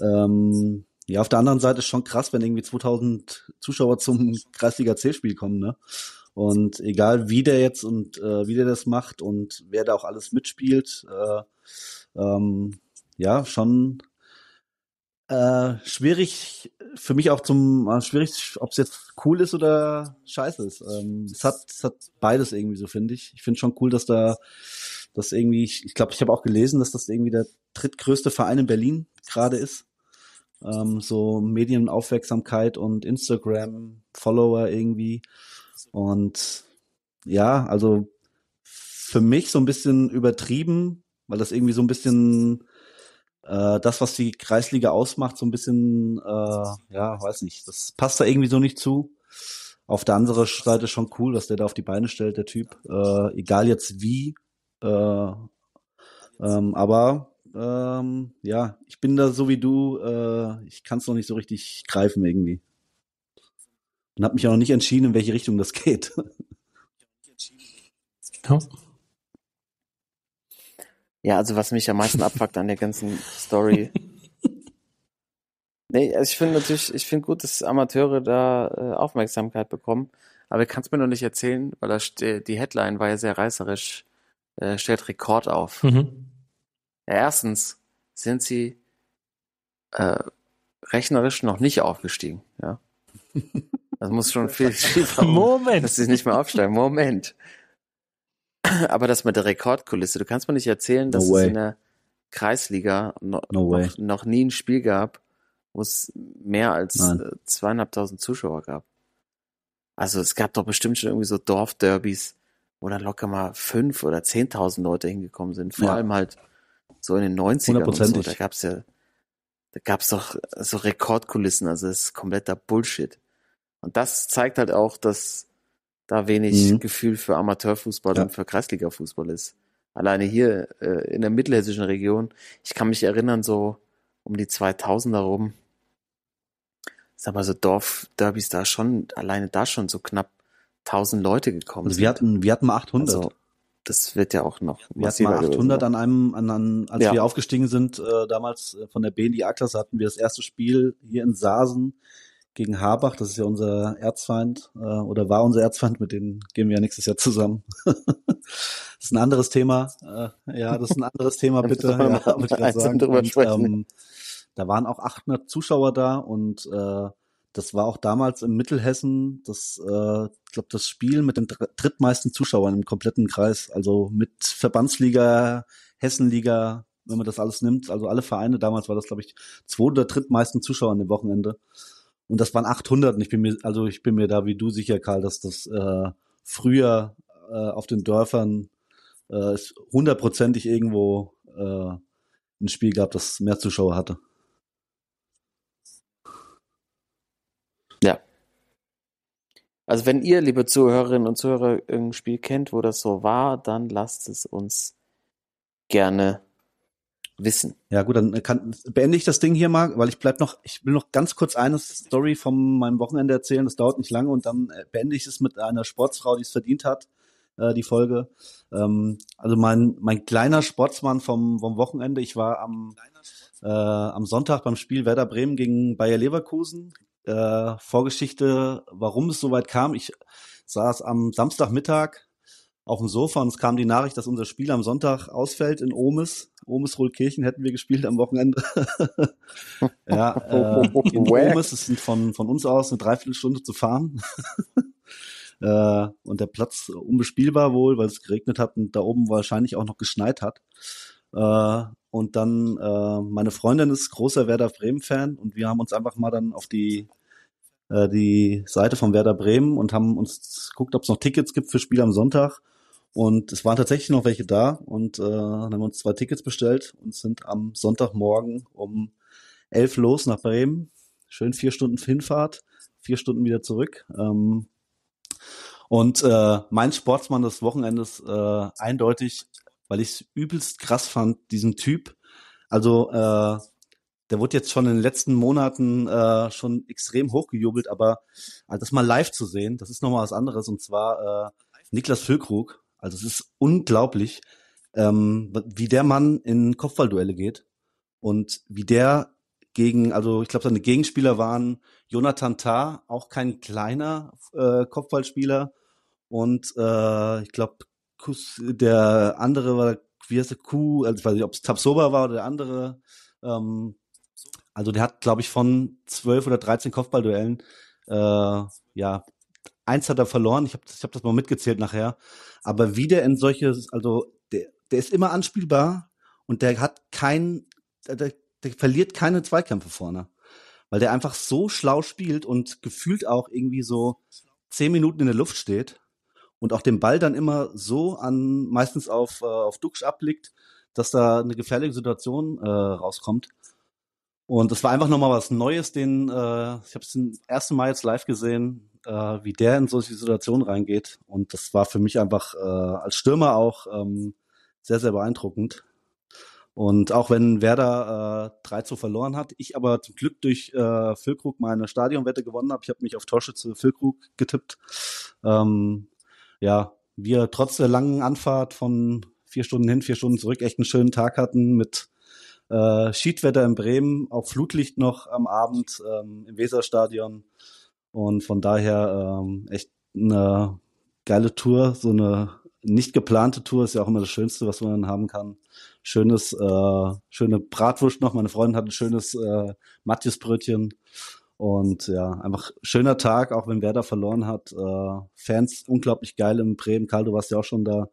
ähm, ja, auf der anderen Seite ist schon krass, wenn irgendwie 2000 Zuschauer zum Kreisliga C-Spiel kommen, ne? Und egal wie der jetzt und äh, wie der das macht und wer da auch alles mitspielt, äh, ähm, ja, schon äh, schwierig für mich auch zum äh, schwierig, ob es jetzt cool ist oder scheiße ist. Ähm, es hat es hat beides irgendwie so finde ich. Ich finde schon cool, dass da das irgendwie ich glaube, glaub, ich habe auch gelesen, dass das irgendwie der drittgrößte Verein in Berlin gerade ist. Ähm, so Medienaufmerksamkeit und Instagram Follower irgendwie und ja, also für mich so ein bisschen übertrieben, weil das irgendwie so ein bisschen äh, das, was die Kreisliga ausmacht, so ein bisschen, äh, ja, weiß nicht, das passt da irgendwie so nicht zu. Auf der anderen Seite schon cool, was der da auf die Beine stellt, der Typ. Äh, egal jetzt wie. Äh, ähm, aber ähm, ja, ich bin da so wie du, äh, ich kann es noch nicht so richtig greifen irgendwie. Und habe mich auch noch nicht entschieden, in welche Richtung das geht. Ja. Ja, also was mich am meisten abfuckt an der ganzen Story. nee, also ich finde natürlich, ich finde gut, dass Amateure da äh, Aufmerksamkeit bekommen, aber ich kann es mir noch nicht erzählen, weil da ste- die Headline war ja sehr reißerisch, äh, stellt Rekord auf. Mhm. Ja, erstens sind sie äh, rechnerisch noch nicht aufgestiegen, ja. Das muss schon viel schief Moment. dass sie nicht mehr aufsteigen. Moment. Aber das mit der Rekordkulisse, du kannst mir nicht erzählen, dass No es in der Kreisliga no, No noch, noch nie ein Spiel gab, wo es mehr als Nein. äh, zweieinhalbtausend Zuschauer gab. Also es gab doch bestimmt schon irgendwie so Dorfderbys, wo dann locker mal fünf oder zehntausend Leute hingekommen sind. Vor Ja. allem halt so in den 90ern und so. Da gab's ja, da gab's doch so Rekordkulissen, also das ist kompletter Bullshit. Und das zeigt halt auch, dass da wenig Mhm. Gefühl für Amateurfußball Ja. und für Kreisliga-Fußball ist. Alleine hier äh, in der mittelhessischen Region, ich kann mich erinnern, so um die 2000er rum, sag mal so Dorfderbys da schon, alleine da schon so knapp 1000 Leute gekommen Also sind. wir hatten, wir hatten mal 800. Also, das wird ja auch noch Wir hatten mal gewesen 800 sein. an einem, an, an als Ja. wir aufgestiegen sind, äh, damals äh, von der B in die A-Klasse hatten wir das erste Spiel hier in Saasen gegen Habach. Das ist ja unser Erzfeind äh, oder war unser Erzfeind. Mit denen gehen wir ja nächstes Jahr zusammen. das ist ein anderes Thema. Äh, ja, das ist ein anderes Thema, bitte. Ja, mal sagen. Und, ähm, da waren auch 800 Zuschauer da und äh, das war auch damals in Mittelhessen das, äh, ich glaube, das Spiel mit den dr- drittmeisten Zuschauern im kompletten Kreis. Also mit Verbandsliga, Hessenliga, wenn man das alles nimmt. Also alle Vereine, damals war das, glaube ich, zwei oder drittmeisten Zuschauer an dem Wochenende. Und das waren 800. Und ich bin mir, also ich bin mir da wie du sicher, Karl, dass das äh, früher äh, auf den Dörfern äh, hundertprozentig irgendwo äh, ein Spiel gab, das mehr Zuschauer hatte. Ja. Also wenn ihr, liebe Zuhörerinnen und Zuhörer, irgendein Spiel kennt, wo das so war, dann lasst es uns gerne wissen. Ja gut, dann kann, beende ich das Ding hier mal, weil ich bleib noch, ich will noch ganz kurz eine Story von meinem Wochenende erzählen, das dauert nicht lange und dann äh, beende ich es mit einer Sportsfrau, die es verdient hat, äh, die Folge. Ähm, also mein, mein kleiner Sportsmann vom, vom Wochenende, ich war am, äh, am Sonntag beim Spiel Werder Bremen gegen Bayer Leverkusen. Äh, Vorgeschichte, warum es so weit kam. Ich saß am Samstagmittag auf dem Sofa und es kam die Nachricht, dass unser Spiel am Sonntag ausfällt in Omes. Omes Rohlkirchen hätten wir gespielt am Wochenende. ja, äh, in. Omes, es sind von, von uns aus eine Dreiviertelstunde zu fahren. äh, und der Platz unbespielbar wohl, weil es geregnet hat und da oben wahrscheinlich auch noch geschneit hat. Äh, und dann, äh, meine Freundin ist großer Werder Bremen-Fan und wir haben uns einfach mal dann auf die äh, die Seite von Werder Bremen und haben uns geguckt, ob es noch Tickets gibt für Spiel am Sonntag. Und es waren tatsächlich noch welche da und äh, dann haben wir uns zwei Tickets bestellt und sind am Sonntagmorgen um elf los nach Bremen. Schön vier Stunden Hinfahrt, vier Stunden wieder zurück. Ähm, und äh, mein Sportsmann des Wochenendes äh, eindeutig, weil ich es übelst krass fand, diesen Typ. Also äh, der wurde jetzt schon in den letzten Monaten äh, schon extrem hochgejubelt, aber also das mal live zu sehen, das ist nochmal was anderes. Und zwar äh, Niklas Füllkrug. Also es ist unglaublich, ähm, wie der Mann in Kopfballduelle geht und wie der gegen, also ich glaube, seine Gegenspieler waren Jonathan Tah, auch kein kleiner äh, Kopfballspieler und äh, ich glaube, der andere war, wie heißt der Kuh, also ich weiß nicht, ob es Tabsoba war oder der andere, ähm, also der hat, glaube ich, von zwölf oder dreizehn Kopfballduellen, äh, ja, eins hat er verloren. Ich habe ich hab das mal mitgezählt nachher. Aber wie der in solche, also der, der ist immer anspielbar und der hat kein, der, der verliert keine Zweikämpfe vorne. Weil der einfach so schlau spielt und gefühlt auch irgendwie so zehn Minuten in der Luft steht und auch den Ball dann immer so an, meistens auf, äh, auf Duxch abblickt, dass da eine gefährliche Situation äh, rauskommt. Und es war einfach nochmal was Neues, den, äh, ich habe es zum ersten Mal jetzt live gesehen, äh, wie der in solche Situationen reingeht. Und das war für mich einfach äh, als Stürmer auch ähm, sehr, sehr beeindruckend. Und auch wenn Werder äh, 3 zu verloren hat, ich aber zum Glück durch äh, Füllkrug meine Stadionwette gewonnen habe. Ich habe mich auf Torschütze Füllkrug getippt. Ähm, ja, wir trotz der langen Anfahrt von vier Stunden hin, vier Stunden zurück echt einen schönen Tag hatten mit äh, Schiedwetter in Bremen, auch Flutlicht noch am Abend ähm, im Weserstadion. Und von daher ähm, echt eine geile Tour, so eine nicht geplante Tour ist ja auch immer das Schönste, was man haben kann. Schönes, äh, schöne Bratwurst noch. Meine Freundin hat ein schönes äh, Matjesbrötchen. Und ja, einfach schöner Tag, auch wenn Werder verloren hat. Äh, Fans unglaublich geil im Bremen. Karl, du warst ja auch schon da.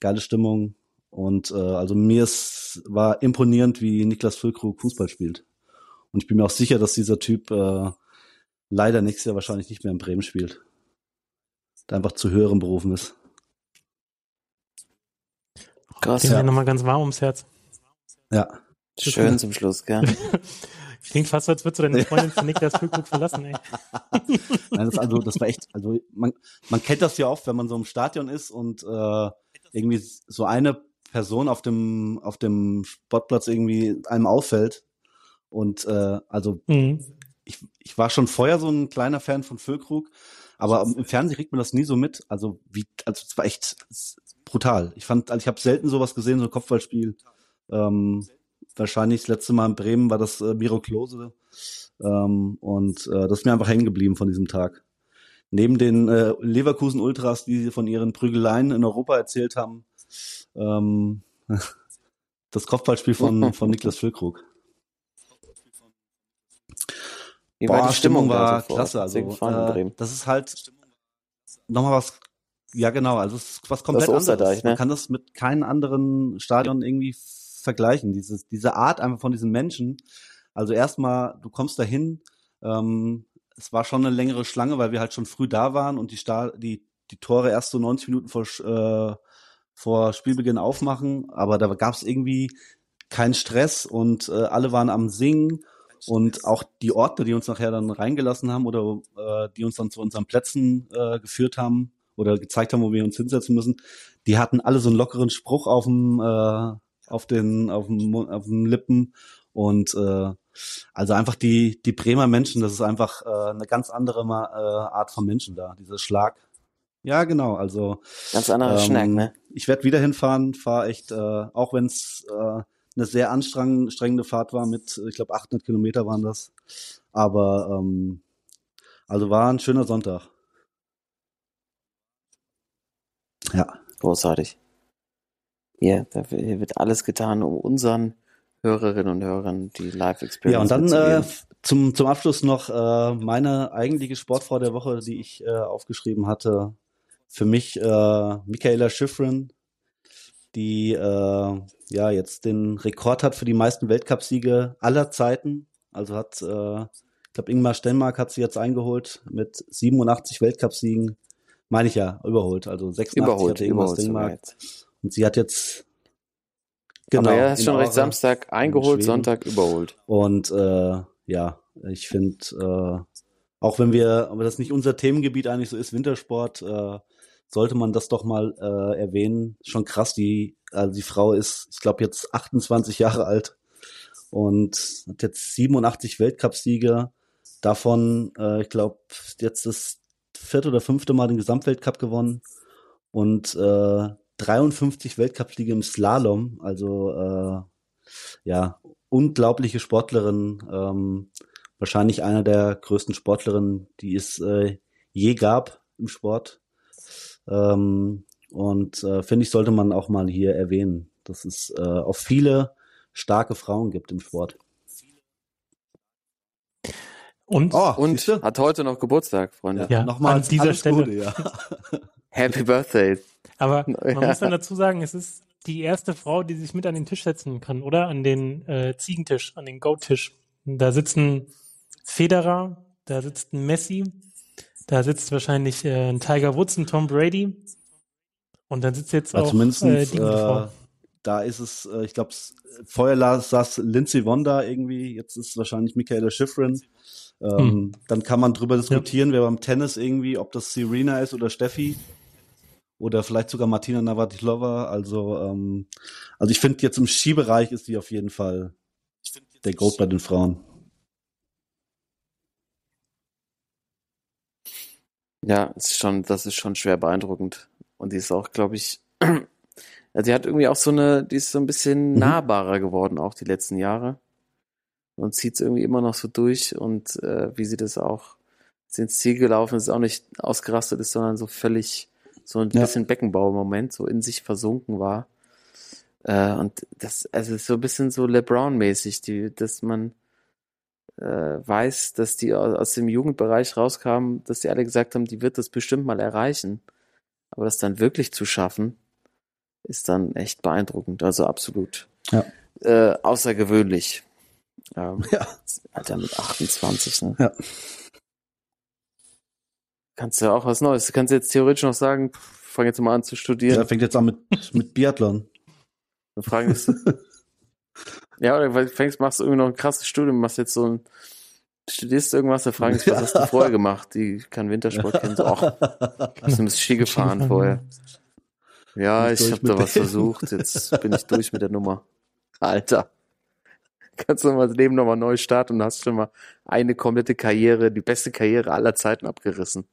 Geile Stimmung. Und äh, also mir ist, war imponierend, wie Niklas Füllkrug Fußball spielt. Und ich bin mir auch sicher, dass dieser Typ äh, leider nächstes Jahr wahrscheinlich nicht mehr in Bremen spielt. Der einfach zu höheren Berufen ist. Krass, ja. nochmal ganz warm ums Herz. Ja. Schön zum Schluss, gell? Klingt fast so, als würdest du deine Freundin für Niklas Füllkrug verlassen, ey. Nein, das, also, das war echt, also man, man kennt das ja oft, wenn man so im Stadion ist und äh, irgendwie so eine Person auf dem, auf dem Sportplatz irgendwie einem auffällt. Und äh, also Mhm. ich, ich war schon vorher so ein kleiner Fan von Füllkrug, aber im Fernsehen kriegt man das nie so mit. Also wie, also es war echt brutal. Ich fand, also ich habe selten sowas gesehen, so ein Kopfballspiel. Ähm, wahrscheinlich das letzte Mal in Bremen war das äh, Miro Klose. Ähm, und äh, das ist mir einfach hängen geblieben von diesem Tag. Neben den äh, Leverkusen Ultras, die von ihren Prügeleien in Europa erzählt haben, ähm, das Kopfballspiel von, von Niklas Füllkrug. Wie Boah, war die Stimmung, war da so vor- klasse. Also, äh, das ist halt nochmal was, ja genau, also es ist was komplett anderes. Ne? Man kann das mit keinem anderen Stadion irgendwie vergleichen. Dieses, diese Art einfach von diesen Menschen. Also erstmal, du kommst dahin, ähm, es war schon eine längere Schlange, weil wir halt schon früh da waren und die, Sta die, die Tore erst so 90 Minuten vor, äh, vor Spielbeginn aufmachen, aber da gab es irgendwie keinen Stress und äh, alle waren am Singen und auch die Ordner, die uns nachher dann reingelassen haben oder äh, die uns dann zu unseren Plätzen äh, geführt haben oder gezeigt haben, wo wir uns hinsetzen müssen, die hatten alle so einen lockeren Spruch auf dem äh, auf den, auf dem, auf den Lippen und äh, also einfach die, die Bremer Menschen, das ist einfach äh, eine ganz andere Ma- äh, Art von Menschen da, dieser Schlag. Ja, genau, also Ganz anderer ähm, Schnack, ne? Ich werde wieder hinfahren, fahre echt, äh, auch wenn es äh, eine sehr anstrengende Fahrt war mit, ich glaube 800 Kilometer waren das, aber ähm, also war ein schöner Sonntag. Ja, Großartig. Hier, da wird alles getan, um unseren Hörerinnen und Hörern die Live-Experience ja und dann äh, zum zum Abschluss noch äh, meine eigentliche Sportfrau der Woche, die ich äh, aufgeschrieben hatte. Für mich äh, Michaela Schifrin, die äh, ja jetzt den Rekord hat für die meisten Weltcupsiege aller Zeiten. Also hat, äh, ich glaube, Ingmar Stenmark hat sie jetzt eingeholt mit 87 Weltcupsiegen. Meine ich ja, überholt. Also 86 überholt, hatte Ingmar Stenmark. Und sie hat jetzt genau, Aber er ist in schon recht. Samstag eingeholt. Sonntag überholt. Und äh, ja, ich finde, äh, auch wenn wir, aber das nicht unser Themengebiet eigentlich so ist, Wintersport, äh, sollte man das doch mal äh, erwähnen. Schon krass, die, also die Frau ist, ich glaube, jetzt 28 Jahre alt und hat jetzt 87 Weltcupsiege. Davon, äh, ich glaube, jetzt das vierte oder fünfte Mal den Gesamtweltcup gewonnen und äh, 53 Weltcupsiege im Slalom. Also äh, ja, unglaubliche Sportlerin, ähm, wahrscheinlich einer der größten Sportlerinnen, die es äh, je gab im Sport. Ähm, und äh, finde ich, sollte man auch mal hier erwähnen, dass es äh, auch viele starke Frauen gibt im Sport. Und Oh, Und hat heute noch Geburtstag, Freunde. Ja, nochmal an dieser alles Stelle. Gute, ja. Happy Birthday. Aber man Ja. muss dann dazu sagen, es ist die erste Frau, die sich mit an den Tisch setzen kann, oder? An den äh, Ziegentisch, an den Goat-Tisch. Da sitzen Federer, da sitzt ein Messi, da sitzt wahrscheinlich äh, ein Tiger Woods, ein Tom Brady. Und dann sitzt jetzt Also auch zumindest äh, die äh, Frau. da ist es, äh, ich glaube, vorher saß Lindsay Vonda irgendwie, jetzt ist es wahrscheinlich Michaela Schifrin. Ähm, Hm. Dann kann man drüber diskutieren, wer beim Tennis irgendwie, ob das Serena ist oder Steffi oder vielleicht sogar Martina Navratilova. Also, ähm, also ich finde jetzt im Skibereich ist die auf jeden Fall der Goat bei den Frauen. Ja, ist schon, das ist schon schwer beeindruckend. Und die ist auch, glaube ich, ja, die hat irgendwie auch so eine, die ist so ein bisschen Mhm. nahbarer geworden, auch die letzten Jahre. Und zieht es irgendwie immer noch so durch und äh, wie sie das auch ist ins Ziel gelaufen ist, auch nicht ausgerastet ist, sondern so völlig so ein Ja. bisschen Beckenbau im Moment, so in sich versunken war. Äh, und das, also ist so ein bisschen so LeBron-mäßig, die, dass man äh, weiß, dass die au- aus dem Jugendbereich rauskamen, dass die alle gesagt haben, die wird das bestimmt mal erreichen. Aber das dann wirklich zu schaffen, ist dann echt beeindruckend. Also absolut Ja. äh, außergewöhnlich. Ähm, Ja. Alter, mit 28, ne? Ja. Kannst du ja auch was Neues. Du kannst jetzt theoretisch noch sagen, pff, fang jetzt mal an zu studieren. Der fängt jetzt an mit, mit Biathlon. Dann fragen dich, ja, oder weil du fängst, machst irgendwie noch ein krasses Studium, machst jetzt so ein, studierst irgendwas, dann fragen dich, was hast du vorher gemacht? Die kann Wintersport kennen, so, ach, du ein bisschen Ski gefahren vorher. Ja, ich ich habe da was versucht, jetzt bin ich durch mit der Nummer. Alter. Kannst du mal das Leben nochmal neu starten und hast schon mal eine komplette Karriere, die beste Karriere aller Zeiten abgerissen.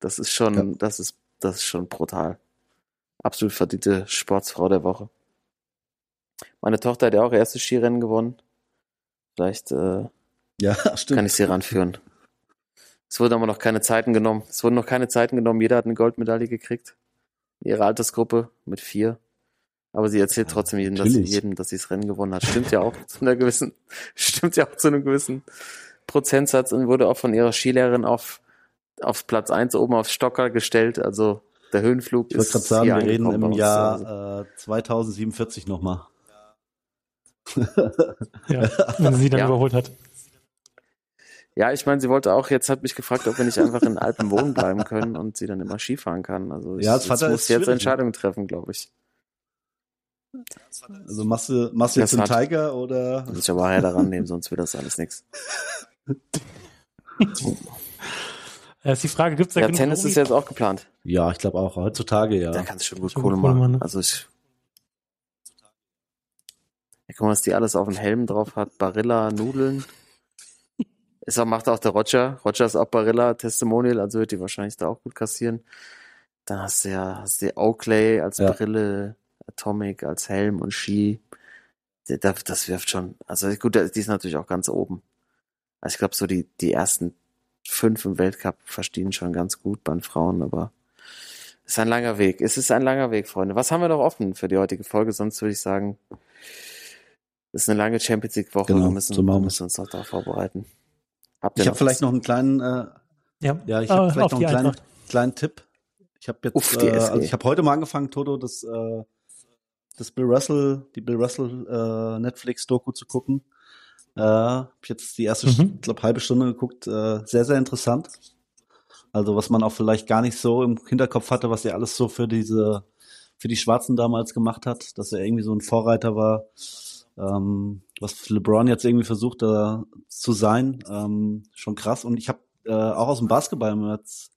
Das ist schon, Ja. das ist, das ist schon brutal. Absolut verdiente Sportsfrau der Woche. Meine Tochter hat ja auch erstes Skirennen gewonnen. Vielleicht äh, Ja, stimmt. kann ich sie ranführen. Es wurden aber noch keine Zeiten genommen. Es wurden noch keine Zeiten genommen. Jeder hat eine Goldmedaille gekriegt. In ihrer Altersgruppe mit vier. Aber sie erzählt Ja, trotzdem jedem, dass sie, natürlich. jedem, dass sie das Rennen gewonnen hat. Stimmt ja auch zu einer gewissen, stimmt ja auch zu einem gewissen Prozentsatz und wurde auch von ihrer Skilehrerin auf, auf Platz eins oben aufs Stocker gestellt. Also der Höhenflug Ich wollte ist gerade sagen, wir reden im Jahr Hause. äh, 2047 nochmal. Ja, wenn sie dann Ja. überholt hat. Ja, ich meine, sie wollte auch, jetzt hat mich gefragt, ob wir nicht einfach in Alpen wohnen bleiben können und sie dann immer Skifahren kann. Also ich, Ja, das jetzt muss jetzt ne? Entscheidungen treffen, glaube ich. Also machst du, machst du jetzt Das hat- Tiger oder? Muss ich aber her daran nehmen, sonst wird das alles nichts. Äh, ist die Frage, gibt es da Ja, Tennis ist Omis? jetzt auch geplant. Ja, ich glaube auch heutzutage ja. Da kannst du schon gut Kohle machen. machen, ne? Also ich, guck mal, was die alles auf dem Helm drauf hat. Barilla, Nudeln. Ist auch, macht auch der Roger. Roger ist auch Barilla Testimonial, also wird die wahrscheinlich da auch gut kassieren. Dann hast du ja, hast du Oakley als Ja. Brille, Atomic als Helm und Ski. Das, das wirft schon. Also gut, die ist natürlich auch ganz oben. Also ich glaube, so die, die ersten fünf im Weltcup verstehen schon ganz gut bei den Frauen, aber es ist ein langer Weg. Es ist ein langer Weg, Freunde. Was haben wir noch offen für die heutige Folge? Sonst würde ich sagen, es ist eine lange Champions League Woche. Genau, wir müssen, so wir müssen uns noch darauf vorbereiten. Habt ihr Ich habe vielleicht noch einen kleinen, äh, Ja, ja, ich habe vielleicht noch einen kleinen, kleinen Tipp. Ich habe jetzt, Uff, äh, also ich habe heute mal angefangen, Toto, das, äh, das Bill Russell, die Bill Russell äh, Netflix-Doku zu gucken. Äh, hab ich jetzt die erste, Mhm. glaube, halbe Stunde geguckt. Äh, sehr, sehr interessant. Also was man auch vielleicht gar nicht so im Hinterkopf hatte, was er alles so für diese, für die Schwarzen damals gemacht hat, dass er irgendwie so ein Vorreiter war, ähm, was LeBron jetzt irgendwie versucht da zu sein, ähm, schon krass. Und ich habe äh, auch aus dem Basketball jetzt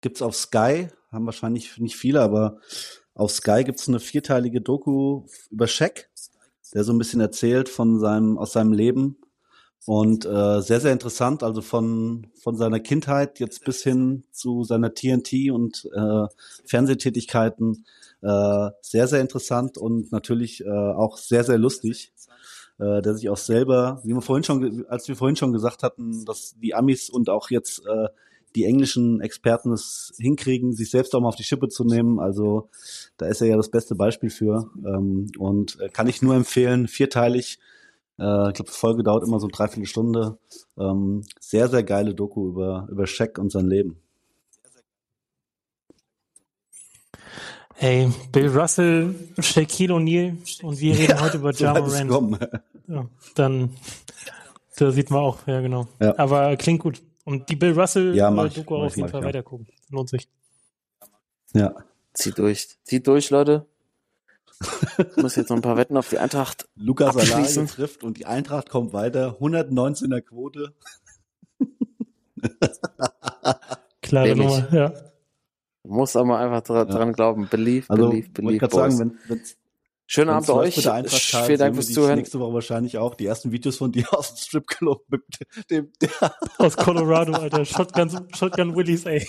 gibt's auf Sky, haben wahrscheinlich nicht viele, aber auf Sky gibt's eine vierteilige Doku über Shaq, der so ein bisschen erzählt von seinem aus seinem Leben. Und äh, sehr sehr interessant, also von von seiner Kindheit jetzt bis hin zu seiner TNT und äh, Fernsehtätigkeiten äh, sehr sehr interessant und natürlich äh, auch sehr sehr lustig. Äh, der sich auch selber, wie wir vorhin schon, als wir vorhin schon gesagt hatten, dass die Amis und auch jetzt äh, die englischen Experten es hinkriegen, sich selbst auch mal auf die Schippe zu nehmen. Also da ist er ja das beste Beispiel für. Ähm, und äh, kann ich nur empfehlen, vierteilig. Äh, ich glaube, die Folge dauert immer so dreiviertel Stunde. Ähm, sehr, sehr geile Doku über, über Shaq und sein Leben. Hey, Bill Russell, Shaquille O'Neal und wir reden heute über So Ja Morant. gekommen. Ja, dann, da sieht man auch, ja genau. Ja. Aber klingt gut. Und die Bill Russell Ja, mach ich, Doku mach auf jeden Fall ja. weitergucken. Lohnt sich. Ja. Zieht durch. Zieht durch, Leute. Ich muss jetzt noch ein paar Wetten auf die Eintracht. Lukas Abschließen. Alario trifft und die Eintracht kommt weiter. 119er Quote. Klare Nämlich. Nummer, ja. Muss aber einfach dra dran glauben. Believe, Also, believe, wollte ich believe. gerade Boys. sagen, wenn, wenn's Schönen Abend euch. Vielen Dank wir fürs Zuhören. Nächste Woche wahrscheinlich auch die ersten Videos von dir aus dem Stripclub mit dem, der, Aus Colorado, Alter. Shotgun, Shotgun Willies, ey.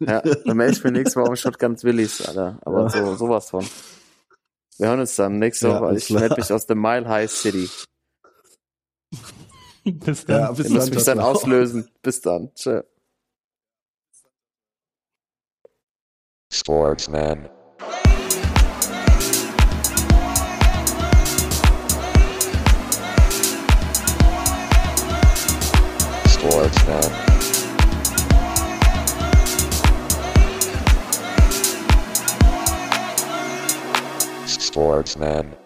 Ja, dann melde ich mir nächste Woche um Shotguns Willis, Alter. Aber Ja. so, sowas von. Wir hören uns dann nächste Ja, Woche. Ich melde mich aus der Mile High City. Bis dann. Ja, bis Ihr müsst dann, mich dann auslösen. Bis dann. Tschö. Sportsman. Sportsman. Sportsman.